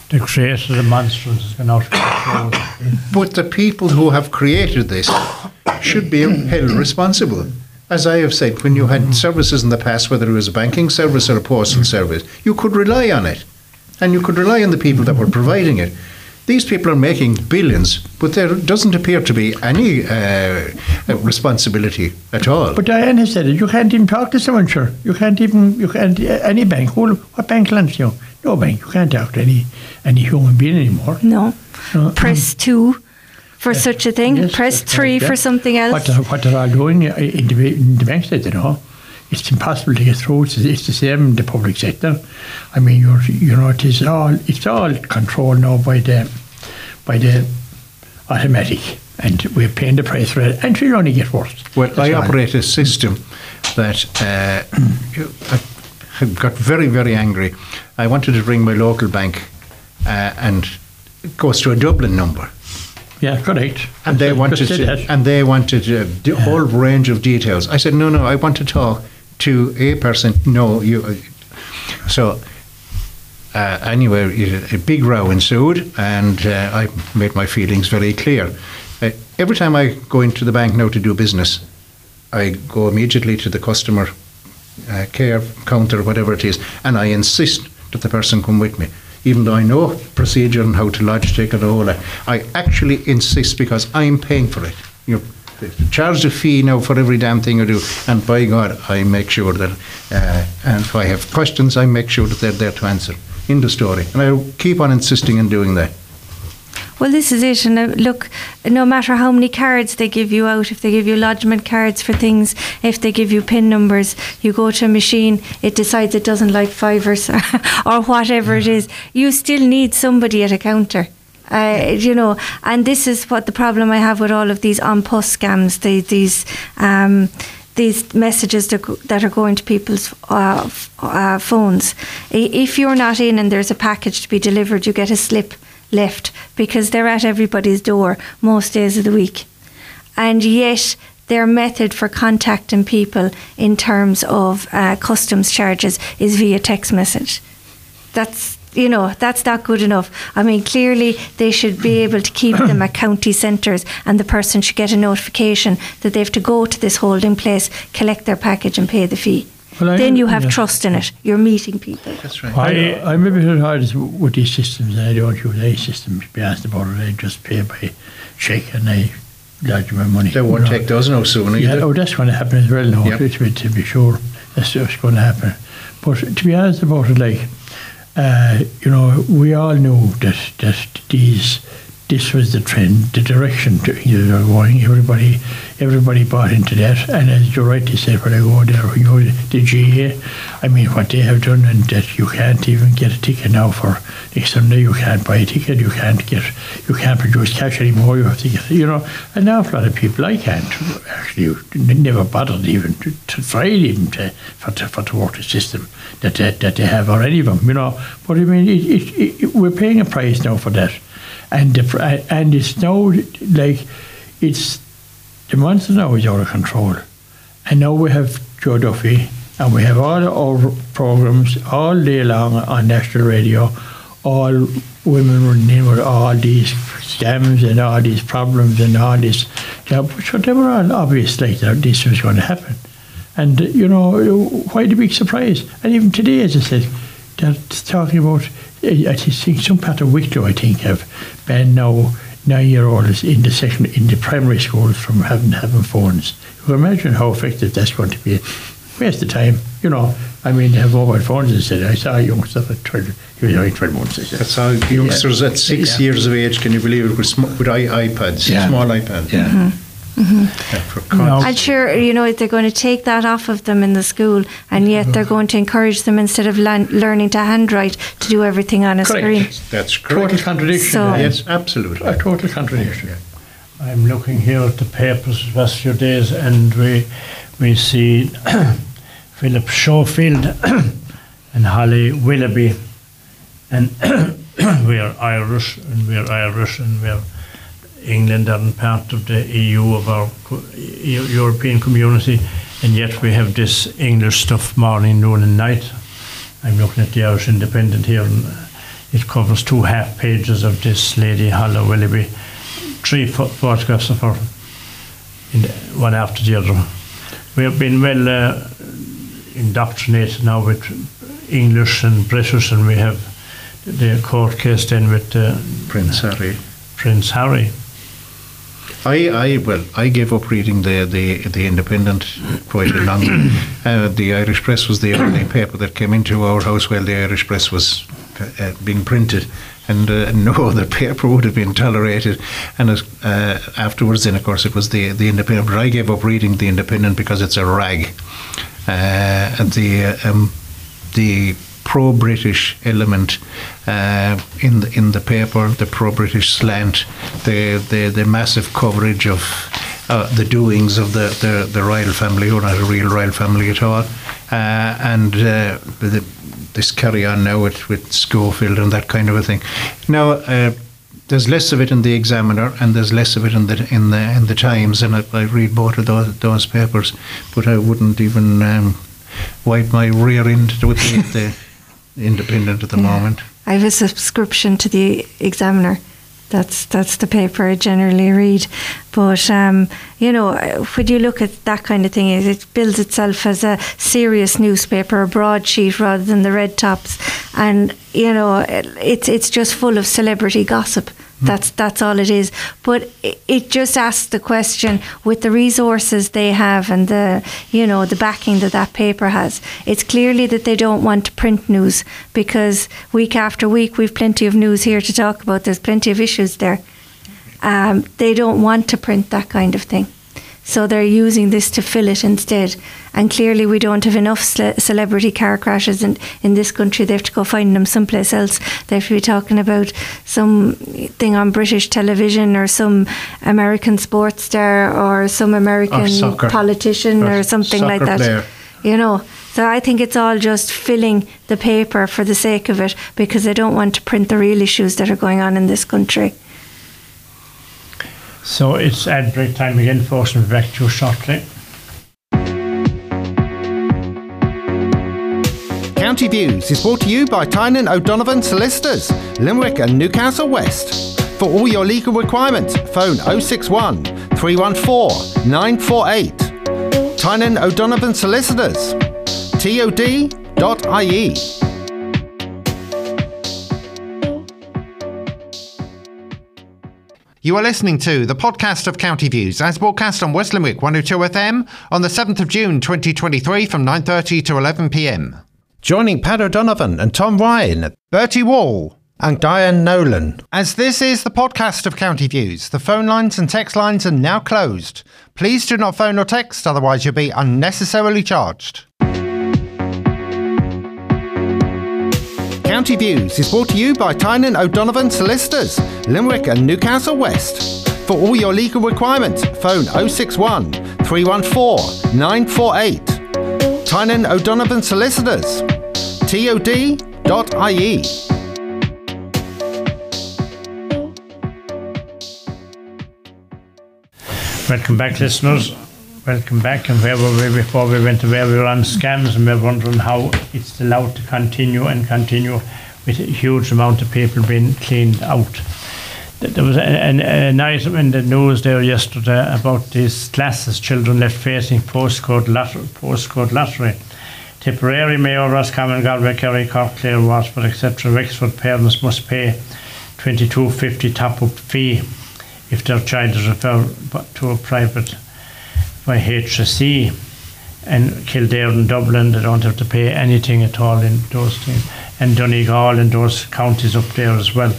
C: The creator of the monsters has gone out of control.
E: But the people who have created this should be held responsible. As I have said, when you had services in the past, whether it was a banking service or a postal service, you could rely on it. And you could rely on the people that were providing it. These people are making billions, but there doesn't appear to be any uh, responsibility at all.
F: But Diane has said it. You can't even talk to someone, sure. You can't even. You can't. Any bank. What bank lends you? No bank. You can't talk to any any human being anymore.
D: No.
F: No.
D: Press two for such a thing.
F: Yes,
D: Press three
F: right, yeah.
D: for something else.
F: What they're, what they're all doing uh, in the, in the banks, you know, it's impossible to get through. It's, it's the same in the public sector. I mean, you're, you know, it is all it's all controlled now by the by the automatic, and we're paying the price for it, and it'll only get worse.
E: Well,
F: That's
E: I
F: all.
E: operate a system that uh, *clears throat* you- I got very, very angry. I wanted to ring my local bank, uh, and it goes to a Dublin number,
F: Yeah, correct.
E: and they wanted to, and they wanted a d- whole range of details. I said, no, no, I want to talk to a person. No, you. uh, So. Uh, anyway, a big row ensued, and uh, I made my feelings very clear. Uh, every time I go into the bank now to do business, I go immediately to the customer uh, care counter, whatever it is, and I insist that the person come with me. Even though I know procedure and how to lodge ticket and all that, I actually insist because I'm paying for it. You're charged a fee now for every damn thing I do, and by God, I make sure that, uh, and if I have questions, I make sure that they're there to answer in the story, and I keep on insisting in doing that.
D: Well, this is it. And uh, look, no matter how many cards they give you out, if they give you lodgement cards for things, if they give you PIN numbers, you go to a machine, it decides it doesn't like fivers *laughs* or whatever it is, you still need somebody at a counter. Uh, you know, and this is what the problem I have with all of these An Post scams. The, these um, these messages that, that are going to people's uh, uh, phones. If you're not in and there's a package to be delivered, you get a slip left because they're at everybody's door most days of the week. And yet, their method for contacting people in terms of uh, customs charges is via text message. That's you know that's not good enough. I mean, clearly they should be able to keep them at county centres, and the person should get a notification that they have to go to this holding place, collect their package, and pay the fee.
F: Well,
D: then you have
F: yeah.
D: trust in it. You're meeting people.
E: That's right.
F: I, I'm a bit hard with these systems. I don't use any systems. To be asked about it, I just pay by check and I lodge my money.
E: They won't
F: you know.
E: take those no sooner.
F: Yeah,
E: either.
F: oh, that's going to happen as well now,
E: Yep.
F: to, be, to be sure. That's what's going to happen. But to be honest about it, like, uh, you know, we all knew that, that these, this was the trend, the direction to, you know, going. Everybody, everybody bought into that. And as you rightly said, when I go there, you know, the GA, I mean, what they have done, and that you can't even get a ticket now for next Sunday. You can't buy a ticket. You can't get, you can't produce cash anymore. You have to get, you know, an awful lot of people. I can't actually never bothered even to, to try even to for to, for the system that, that that they have or any of them, you know. But I mean, it, it, it, we're paying a price now for that, and the, and it's now like it's the monster now is out of control, and now we have Joe Duffy, and we have all our programs all day long on national radio, all women running in with all these scams and all these problems and all this. Yeah, so they were all obvious like that this was going to happen. And, you know, why the big surprise? And even today, as I said, they're talking about, uh, I think some part of Wicklow, I think, have banned now nine-year-olds in the second, in the primary schools from having having phones. You can imagine how effective that's going to be. Waste of time, you know. I mean, they have mobile phones instead. I saw a youngster at 12, he was only 12 months. I said.
E: That's how youngsters at six
F: Yeah.
E: years of age, can you believe it, with, sm- with iPads,
F: Yeah.
E: small iPads.
F: Yeah.
E: Yeah, Mm-hmm. for
C: No.
D: And sure, you know, they're going to take that off of them in the school, and yet they're going to encourage them instead of lan- learning to handwrite to do everything on a
F: Correct.
D: screen.
E: That's correct.
F: Total
E: correct.
F: contradiction.
D: So-
E: Yes, absolutely.
F: A total contradiction.
C: I'm looking here at the papers the past few days, and we we see *coughs* Philip Schofield *coughs* and Holly Willoughby, and *coughs* we're Irish, and we're Irish, and we're England and part of the EU of our European community, and yet we have this English stuff morning, noon, and night. I'm looking at the Irish Independent here, and it covers two half pages of this lady Holly Willoughby, three pho- photographs of her, in the, one after the other. We have been well uh, indoctrinated now with English and British, and we have the court case then with uh,
E: Prince Harry.
C: Prince Harry.
E: I, I well, I gave up reading the the, the Independent quite a long. *coughs* uh, the Irish Press was the only *coughs* paper that came into our house while the Irish Press was uh, being printed, and uh, no *laughs* other paper would have been tolerated. And uh, afterwards, then of course, it was the the Independent. But I gave up reading the Independent because it's a rag. Uh, and the um, the pro-British element uh, in the in the paper, the pro-British slant, the the, the massive coverage of uh, the doings of the, the, the royal family, who are not a real royal family at all, uh, and uh, the, this carry on now with, with Schofield and that kind of a thing. Now. Uh, there's less of it in the Examiner, and there's less of it in the in the in the Times, and I, I read both of those, those papers, but I wouldn't even um, wipe my rear end with the, the Independent at the moment.
D: I have a subscription to the Examiner. That's that's the paper I generally read. But um, you know, when you look at that kind of thing, it it bills itself as a serious newspaper, a broadsheet rather than the red tops, and you know, it, it's it's just full of celebrity gossip. That's that's all it is. But it, it just asks the question with the resources they have and the you know the backing that that paper has. It's clearly that they don't want to print news because week after week we've plenty of news here to talk about. There's plenty of issues there. Um, they don't want to print that kind of thing. So they're using this to fill it instead. And clearly, we don't have enough ce- celebrity car crashes in, in this country. They have to go find them someplace else. They have to be talking about some thing on British television or some American sports star or some American oh,
E: soccer.
D: politician or,
E: Or
D: something like that.
E: player.
D: You know, so I think it's all just filling the paper for the sake of it because they don't want to print the real issues that are going on in this country.
C: So it's ad break time again, folks, and back to you shortly.
B: County Views is brought to you by Tynan O'Donovan Solicitors, Limerick and Newcastle West. For all your legal requirements, phone 061 314 948. Tynan O'Donovan Solicitors, tod.ie. You are listening to the podcast of County Views as broadcast on West Limerick 102 FM on the 7th of June 2023 from 9.30 to 11pm. Joining Pat O'Donovan and Tom Ryan, Bertie Wall and Diane Nolan. As this is the podcast of County Views, the phone lines and text lines are now closed. Please do not phone or text, otherwise you'll be unnecessarily charged. County Views is brought to you by Tynan O'Donovan Solicitors, Limerick and Newcastle West. For all your legal requirements, phone 061 314 948. Tynan O'Donovan Solicitors, tod.ie.
C: Welcome back, listeners. Welcome back. And where were we before we went to where We were on scams and we're wondering how it's allowed to continue and continue with a huge amount of people being cleaned out. There was an, an item in the news there yesterday about these classes children left facing postcode lottery. Postcode lottery. Tipperary, Mayo, Roscommon, Galway, Kerry, Cork, Clare, Waterford, etc. Wexford parents must pay 22.50 top-up fee if their child is referred to a private by HSE and Kildare and Dublin, they don't have to pay anything at all in those things. And Donegal and those counties up there as well.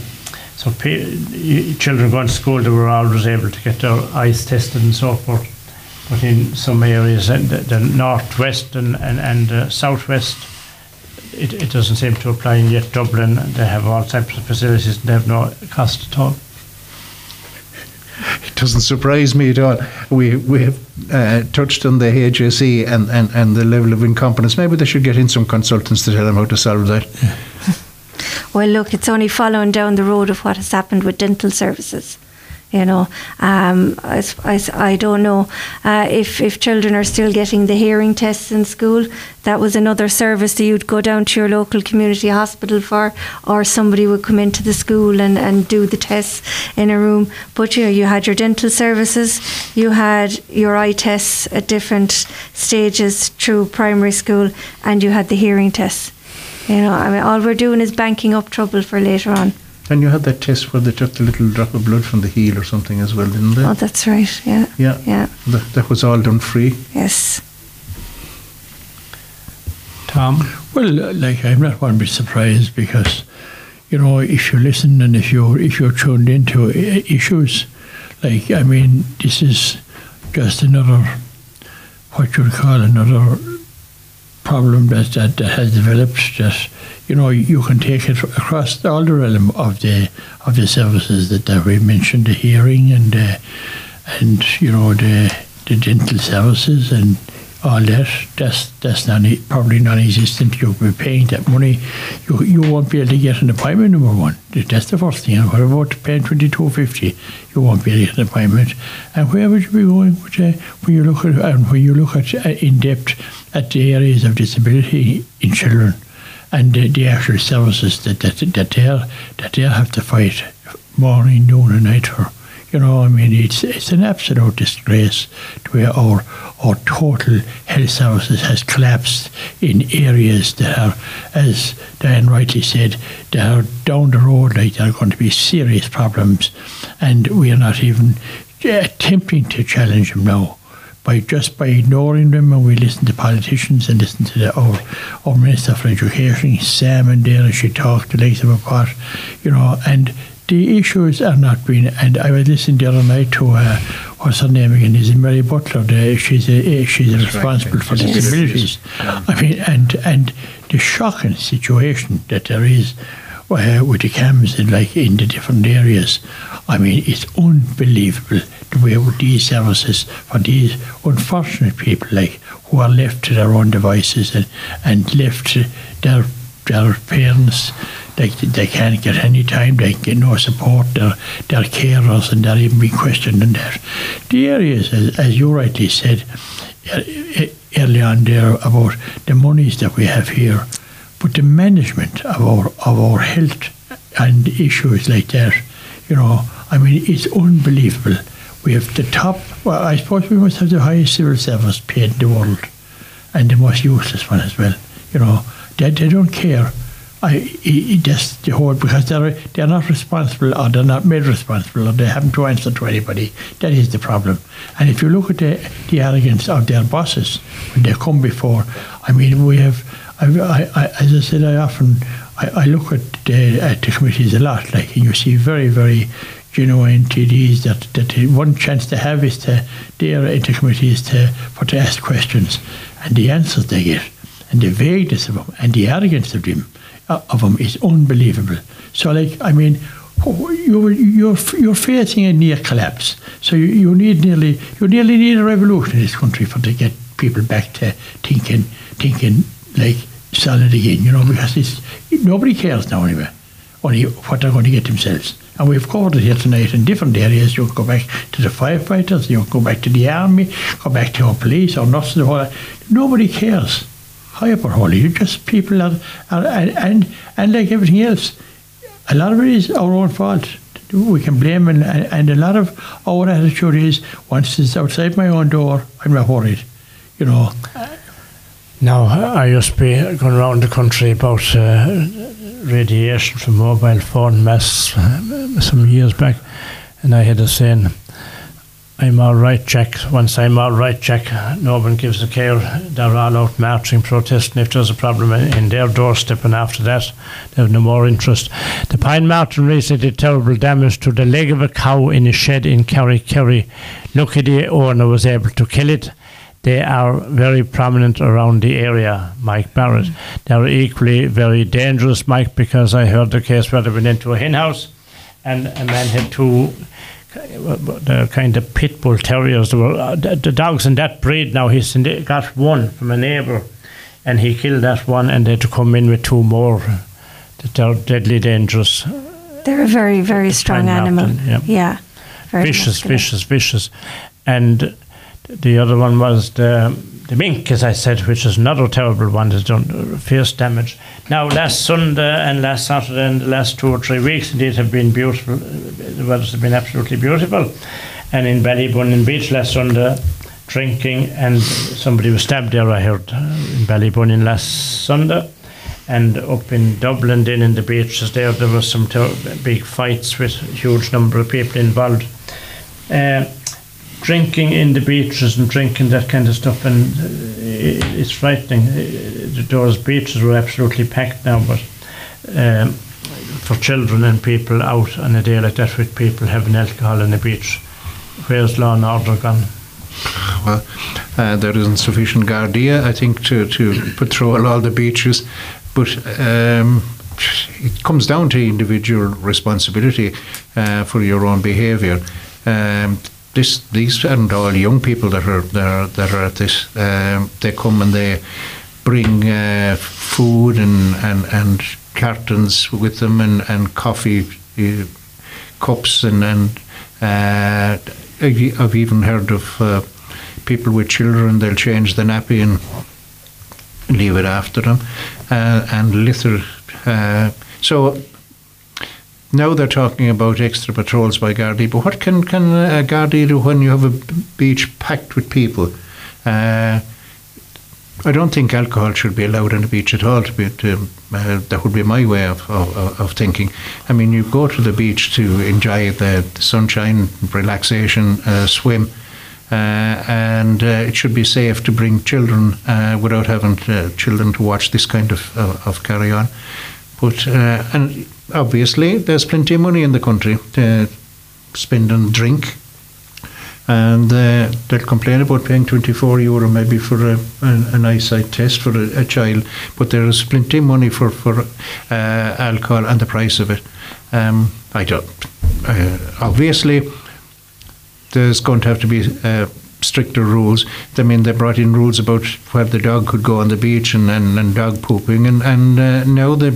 C: So children going to school, they were always able to get their eyes tested and so forth. But in some areas, in the, the northwest and, and, and uh, southwest, it, it doesn't seem to apply. And yet Dublin, they have all types of facilities and they have no cost at all.
E: Doesn't surprise me at all. We we have uh, touched on the HSE and, and, and the level of incompetence. Maybe they should get in some consultants to tell them how to solve that. *laughs*
D: Well, look, it's only following down the road of what has happened with dental services. You know, um, I, I I don't know uh, if if children are still getting the hearing tests in school. That was another service that you'd go down to your local community hospital for, or somebody would come into the school and, and do the tests in a room. But you know, you had your dental services, you had your eye tests at different stages through primary school, and you had the hearing tests. You know, I mean, all we're doing is banking up trouble for later on.
E: And you had that test where they took the little drop of blood from the heel or something as well, didn't they?
D: Oh, that's right. Yeah.
E: yeah.
D: Yeah.
E: That, that was all done free.
D: Yes.
C: Tom?
F: Well, like I'm not one to be surprised because, you know, if you listen and if you're if you're tuned into issues, like I mean, this is just another what you would call another problem that, that, that has developed. That you know you can take it across all the realm of the of the services that, that we mentioned, the hearing and uh, and you know the the dental services and all that. That's that's not probably non-existent. You'll be paying that money. You you won't be able to get an appointment. Number one, that's the first thing. And what about paying twenty two fifty? You won't be able to get an appointment. And where would you be going with, uh, when you look at and when you look at uh, in depth at the areas of disability in children? and the, the actual services that that that they that they have to fight morning, noon, and night for. You know, I mean, it's it's an absolute disgrace to where our our total health services has collapsed in areas that are, as Diane rightly said, they are down the road like there are going to be serious problems, and we are not even attempting to challenge them now by just by ignoring them and we listen to politicians and listen to the, our, our Minister for Education, Seanad and Dáil, she talked to Lisa McCart, you know, and the issues are not being, and I was listening the other night to, uh, what's her name again, is it Mary Butler, the, she's, a, she's responsible for
E: Yes.
F: disabilities. I mean, and, and the shocking situation that there is uh, with the CAMHS in, like in the different areas. I mean, it's unbelievable the way with these services for these unfortunate people, like who are left to their own devices and, and left to their their parents. Like they can't get any time, they get no support. Their their carers and they're even being questioned and that. The areas, as, as you rightly said uh, early on there about the monies that we have here, but the management of our of our health and issues like that, you know, I mean, it's unbelievable. We have the top. Well, I suppose we must have the highest civil service paid in the world, and the most useless one as well. You know, they, they don't care. I, i i- that's the whole because they're they're not responsible or they're not made responsible or they haven't to answer to anybody. That is the problem. And if you look at the the arrogance of their bosses when they come before, I mean, we have. I, I, as I said, I often I, I look at the at the committees a lot, like and you see very very genuine TDs that that one chance they have is to their into committees to for to ask questions, and the answers they get, and the vagueness of them, and the arrogance of them uh, of them is unbelievable. So, like, I mean, you're you're you're facing a near collapse. So you, you need nearly you nearly need a revolution in this country for to get people back to thinking thinking like it again. You know, because it's nobody cares now anyway. Only what they're going to get themselves. And we've covered it here tonight in different areas. You go back to the firefighters, you go back to the army, go back to our police, our nurses, that. Nobody cares. Or holy, you just people are, are and, and and like everything else, a lot of it is our own fault. We can blame and, and and a lot of our attitude is once it's outside my own door, I'm not worried. You know, uh,
C: Now, I used to be going around the country about uh, radiation from mobile phone masts uh, some years back, and I had a saying, I'm all right, Jack. Once I'm all right, Jack, no one gives a care. They're all out marching, protesting if there's a problem in, their doorstep, and after that, they have no more interest. The pine marten recently did terrible damage to the leg of a cow in a shed in Kerry, Kerry. Lucky the owner was able to kill it. They are very prominent around the area, Mike Barrett. They're equally very dangerous, Mike, because I heard the case where they went into a hen house and a man had two the kind of pit bull terriers. Were, uh, the, the dogs in that breed now, he's the- got one from a neighbour and he killed that one and they had to come in with two more that are deadly dangerous.
D: They're a very, very strong animal.
C: Yeah.
D: Very
C: vicious,
D: muscular.
C: vicious, vicious. And the other one was the, the mink, as I said, which is another terrible one that's done fierce damage. Now, last Sunday and last Saturday and the last two or three weeks, indeed, have been beautiful. The weather's been absolutely beautiful. And in Ballybunion Beach last Sunday, drinking, and somebody was stabbed there, I heard, in Ballybunion last Sunday. And up in Dublin, then in the beaches there, there was some ter- big fights with a huge number of people involved. Uh, drinking in the beaches and drinking that kind of stuff, and uh, it's frightening. Uh, Those beaches were absolutely packed now, but um, for children and people out on a day like that with people having alcohol on the beach, where's law and order gone?
E: Well, uh, there isn't sufficient Gardaí, I think, to, to patrol all the beaches, but um, it comes down to individual responsibility uh, for your own behaviour. Um, this, these aren't all young people that are that are, that are at this. Um, they come and they bring uh, food and, and, and cartons with them and, and coffee uh, cups and, and uh, I've even heard of uh, people with children, they'll change the nappy and leave it after them uh, and litter. Uh, so now they're talking about extra patrols by Gardaí, but what can, can a Gardaí do when you have a beach packed with people? Uh, I don't think alcohol should be allowed on the beach at all. To be, to, uh, that would be my way of, of, of thinking. I mean, you go to the beach to enjoy the, the sunshine, relaxation, uh, swim, uh, and uh, it should be safe to bring children uh, without having uh, children to watch this kind of, of, carry on. But uh, and obviously, there's plenty of money in the country to spend on drink and uh, they'll complain about paying 24 euro maybe for a, an, an eyesight test for a, a child, but there is plenty of money for, for uh, alcohol and the price of it. Um, I don't. Uh, obviously, there's going to have to be uh, stricter rules. I mean, they brought in rules about where the dog could go on the beach and, and, and dog pooping, and, and uh, now the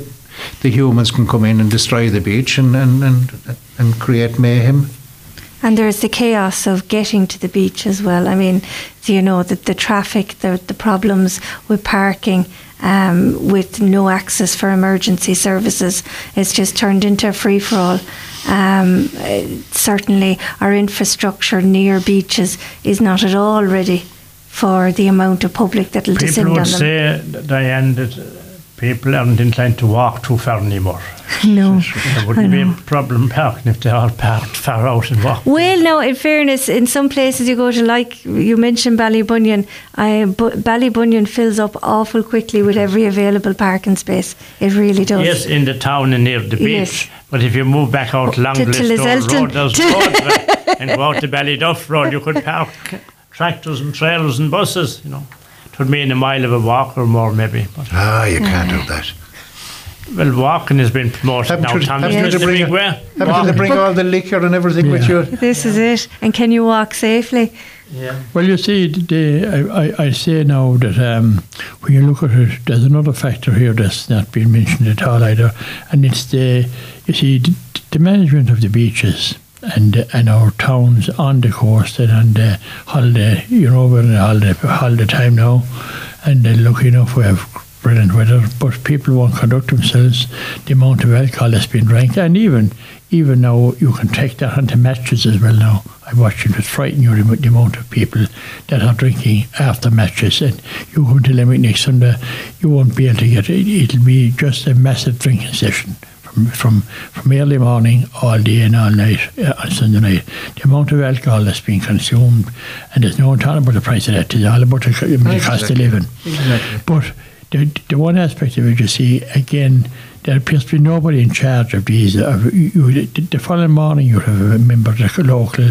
E: the humans can come in and destroy the beach and, and, and, and create mayhem.
D: And there's the chaos of getting to the beach as well. I mean, so you know, the, the traffic, the, the problems with parking, um, with no access for emergency services. It's just turned into a free for all. Um, uh, certainly, our infrastructure near beaches is not at all ready for the amount of public that will
C: People
D: descend on
C: would
D: them.
C: say, Diane, that people aren't inclined to walk too far anymore. *laughs*
D: No.
C: There wouldn't be a problem *laughs* parking if they all parked far out and walked.
D: Well, no, in fairness, in some places you go to, like you mentioned Ballybunion, I, Bu- Ballybunion fills up awful quickly with every available parking space. It really does.
C: Yes, in the town and near the beach.
D: Yes.
C: But if you move back out along
D: to, to
C: Road, there's roads *laughs* and go out to Ballyduff Road, you could park tractors and trailers and buses, you know. It would mean a mile of a walk or more, maybe. But,
E: Ah, you can't do that.
C: well, walking has been promoted
E: Haven't
C: now,
E: you-
C: Tom.
E: haven't you to bring
C: big
E: a- Haven't you to bring all the liquor and everything with you?
D: This is it. And can you walk safely?
C: Yeah.
F: Well, you see, the, I, I, I say now that um, when you look at it, there's another factor here that's not been mentioned at all either, and it's the, you see, the, the management of the beaches and and our towns on the coast and on the holiday, you know, we're in the holiday, holiday time now, and uh, lucky enough we have brilliant weather, but people won't conduct themselves, the amount of alcohol that's been drank, and even even now you can take that onto matches as well now. I watched it, it was frightening you the, the amount of people that are drinking after matches and you go to Limerick next Sunday, you won't be able to get it. It'll be just a massive drinking session from from, from early morning all day and all night uh, on Sunday night. The amount of alcohol that's being consumed and there's no talking about the price of that, it's all about the, the cost of
E: Exactly.
F: living.
E: Exactly.
F: But the, the one aspect of it, you see, again, there appears to be nobody in charge of these. Of, you, the, the following morning, you have a member of the local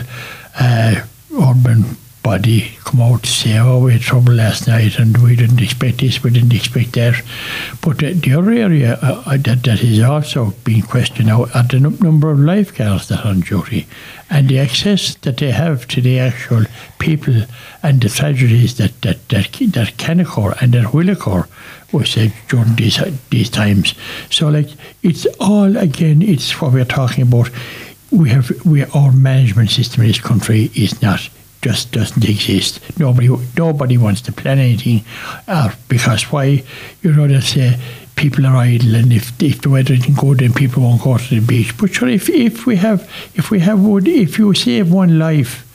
F: uh, urban body come out to say, oh, we had trouble last night and we didn't expect this, we didn't expect that. But uh, the other area uh, that, that is also being questioned now are the num- number of lifeguards that are on duty and the access that they have to the actual people and the tragedies that, that, that, that can occur and that will occur we said during these these times. So like it's all again it's what we're talking about. We have we our management system in this country is not just doesn't exist. Nobody nobody wants to plan anything because why you know they say people are idle and if, if the weather isn't good then people won't go to the beach. But sure if, if we have if we have wood if you save one life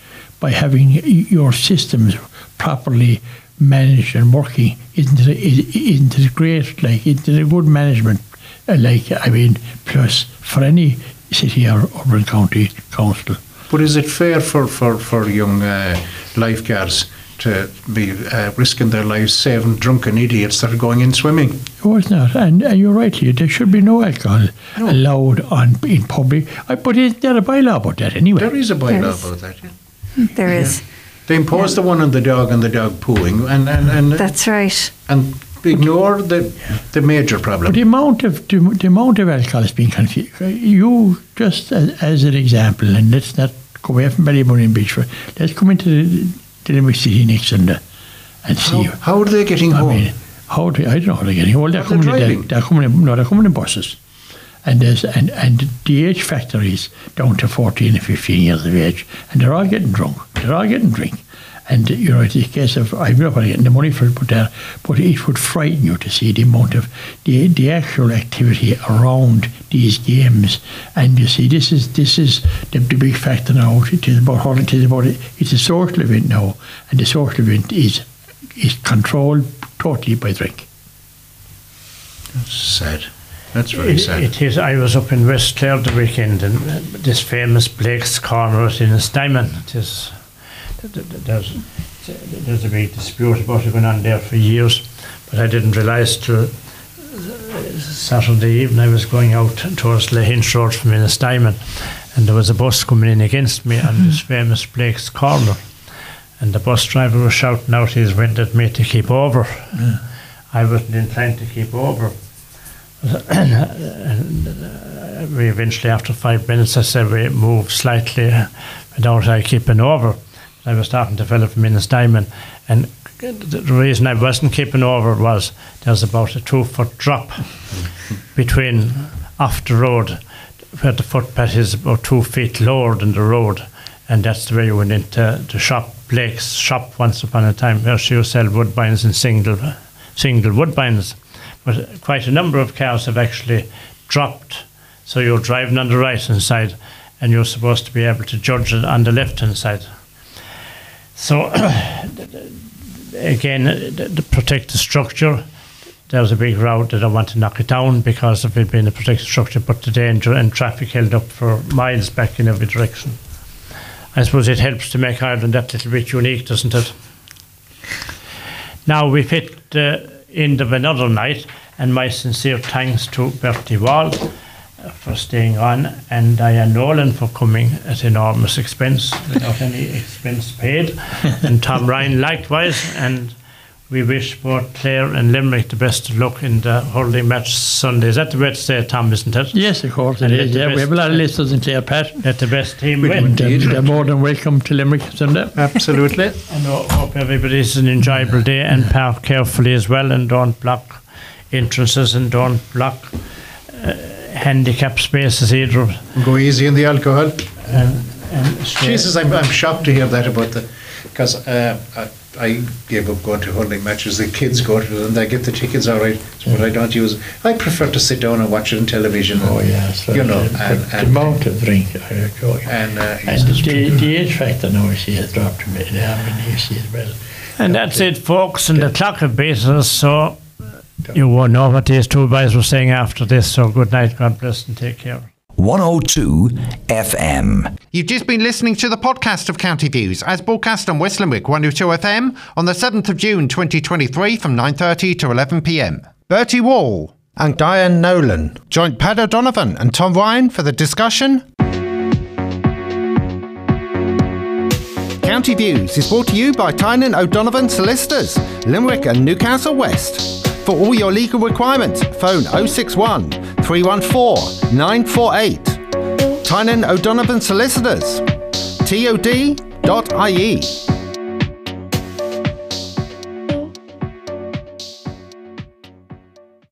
F: by having your systems properly managed and working isn't it, isn't it great like isn't it a good management uh, like I mean plus for any city or urban county council
E: But is it fair for, for, for young uh, lifeguards to be uh, risking their lives saving drunken idiots that are going in swimming?
F: Oh, it's not. And, and you're right here. There should be no alcohol allowed on in public. Uh, but is there a bylaw about that anyway?
E: There is a bylaw
D: Yes.
E: about that. Yeah.
D: There is.
E: They impose the one on the dog and the dog pooing and, and, and,
D: That's right.
E: and ignore the, the major
F: But
E: problem.
F: the amount of the, the amount of alcohol is being confused. You just as, as an example, and let's not go away from Ballybunion and Beachford. Let's come into the, the City next Sunday and see.
E: How, how are they getting
F: I
E: home?
F: mean, how do, I don't know how they're getting. Well, they're coming. In, they're, they're coming. In, no, they're coming in buses, and there's and and the age factor is down to fourteen and fifteen years of age, and they're all getting drunk. They're all getting drink. And you know, it's a case of I'm not going to get the money for it, but there, but it would frighten you to see the amount of the the actual activity around these games. And you see, this is this is the, the big factor now. It is about hurling. It is about it. It's a social event now, and the social event is is controlled totally by drink.
E: That's sad. That's very
C: It,
E: sad.
C: it is. I was up in West Clare the weekend, and uh, this famous Blake's Corner in Ennistymon. It is. Th- th- th- There's there's a big dispute about it going on there for years, but I didn't realise till uh, Saturday evening I was going out towards Lahinch Road from Ennistymon, and there was a bus coming in against me on this famous Blake's Corner, and the bus driver was shouting out his wind at me to keep over. I wasn't inclined to keep over. *coughs* and uh, we eventually, after five minutes, I said we moved slightly without I keeping over. I was talking to fellow from Ennistymon, and the the reason I wasn't keeping over was there was about a two foot drop *laughs* between off the road where the footpath is about two feet lower than the road, and that's the way you went into the shop, Blake's shop once upon a time, where she used to sell woodbines and single, single woodbines. But quite a number of cars have actually dropped. So you're driving on the right hand side, and you're supposed to be able to judge it on the left hand side. So *coughs* again, the structure, there was a big row that I want to knock it down because of it being a protected structure, but the danger and traffic held up for miles back in every direction. I suppose it helps to make Ireland that little bit unique, doesn't it? Now we've hit the end of another night, and my sincere thanks to Bertie Wall uh, for staying on and Diane Nolan for coming at enormous expense without any expense paid, *laughs* and Tom Ryan likewise. And we wish both Clare and Limerick the best of luck in the hurling match Sunday. Is that the way to say it, Tom, isn't it?
F: Yes, of course it
C: And
F: is.
C: let the
F: Yeah, we have a lot of listeners in Clare, Pat.
C: Let the best team
E: We
C: win.
E: do.
F: And,
E: Indeed.
F: um, they're more than welcome to Limerick Sunday.
E: Absolutely.
C: And I hope everybody's an enjoyable day and park carefully as well and don't block entrances and don't block uh, handicap spaces either.
E: Go easy on the alcohol.
C: And, and
E: Jesus, I'm, I'm shocked to hear that about the. Because uh, I, I gave up going to hurling matches. The kids go to them, they get the tickets all right, but I don't use I prefer to sit down and watch it on television.
F: Oh, yes.
E: You know,
F: the,
E: and,
F: the
E: and,
F: amount of drink, I enjoy.
E: and, uh,
F: And the, the age factor now, I see, has dropped a bit. Yeah, I mean, you see as well.
C: and that's it, folks. And the clock have beat us, so you won't know what these two guys were saying after this. So good night, God bless, and take care.
A: 102 FM.
B: You've just been listening to the podcast of County Views as broadcast on West Limerick 102 FM on the 7th of June 2023 from 9.30 to 11pm. Bertie Wall and Diane Nolan joined Pat O'Donovan and Tom Ryan for the discussion. County County Views is brought to you by Tynan O'Donovan Solicitors, Limerick and Newcastle West. For all your legal requirements, phone 061 314 948. Tynan O'Donovan Solicitors. TOD.ie.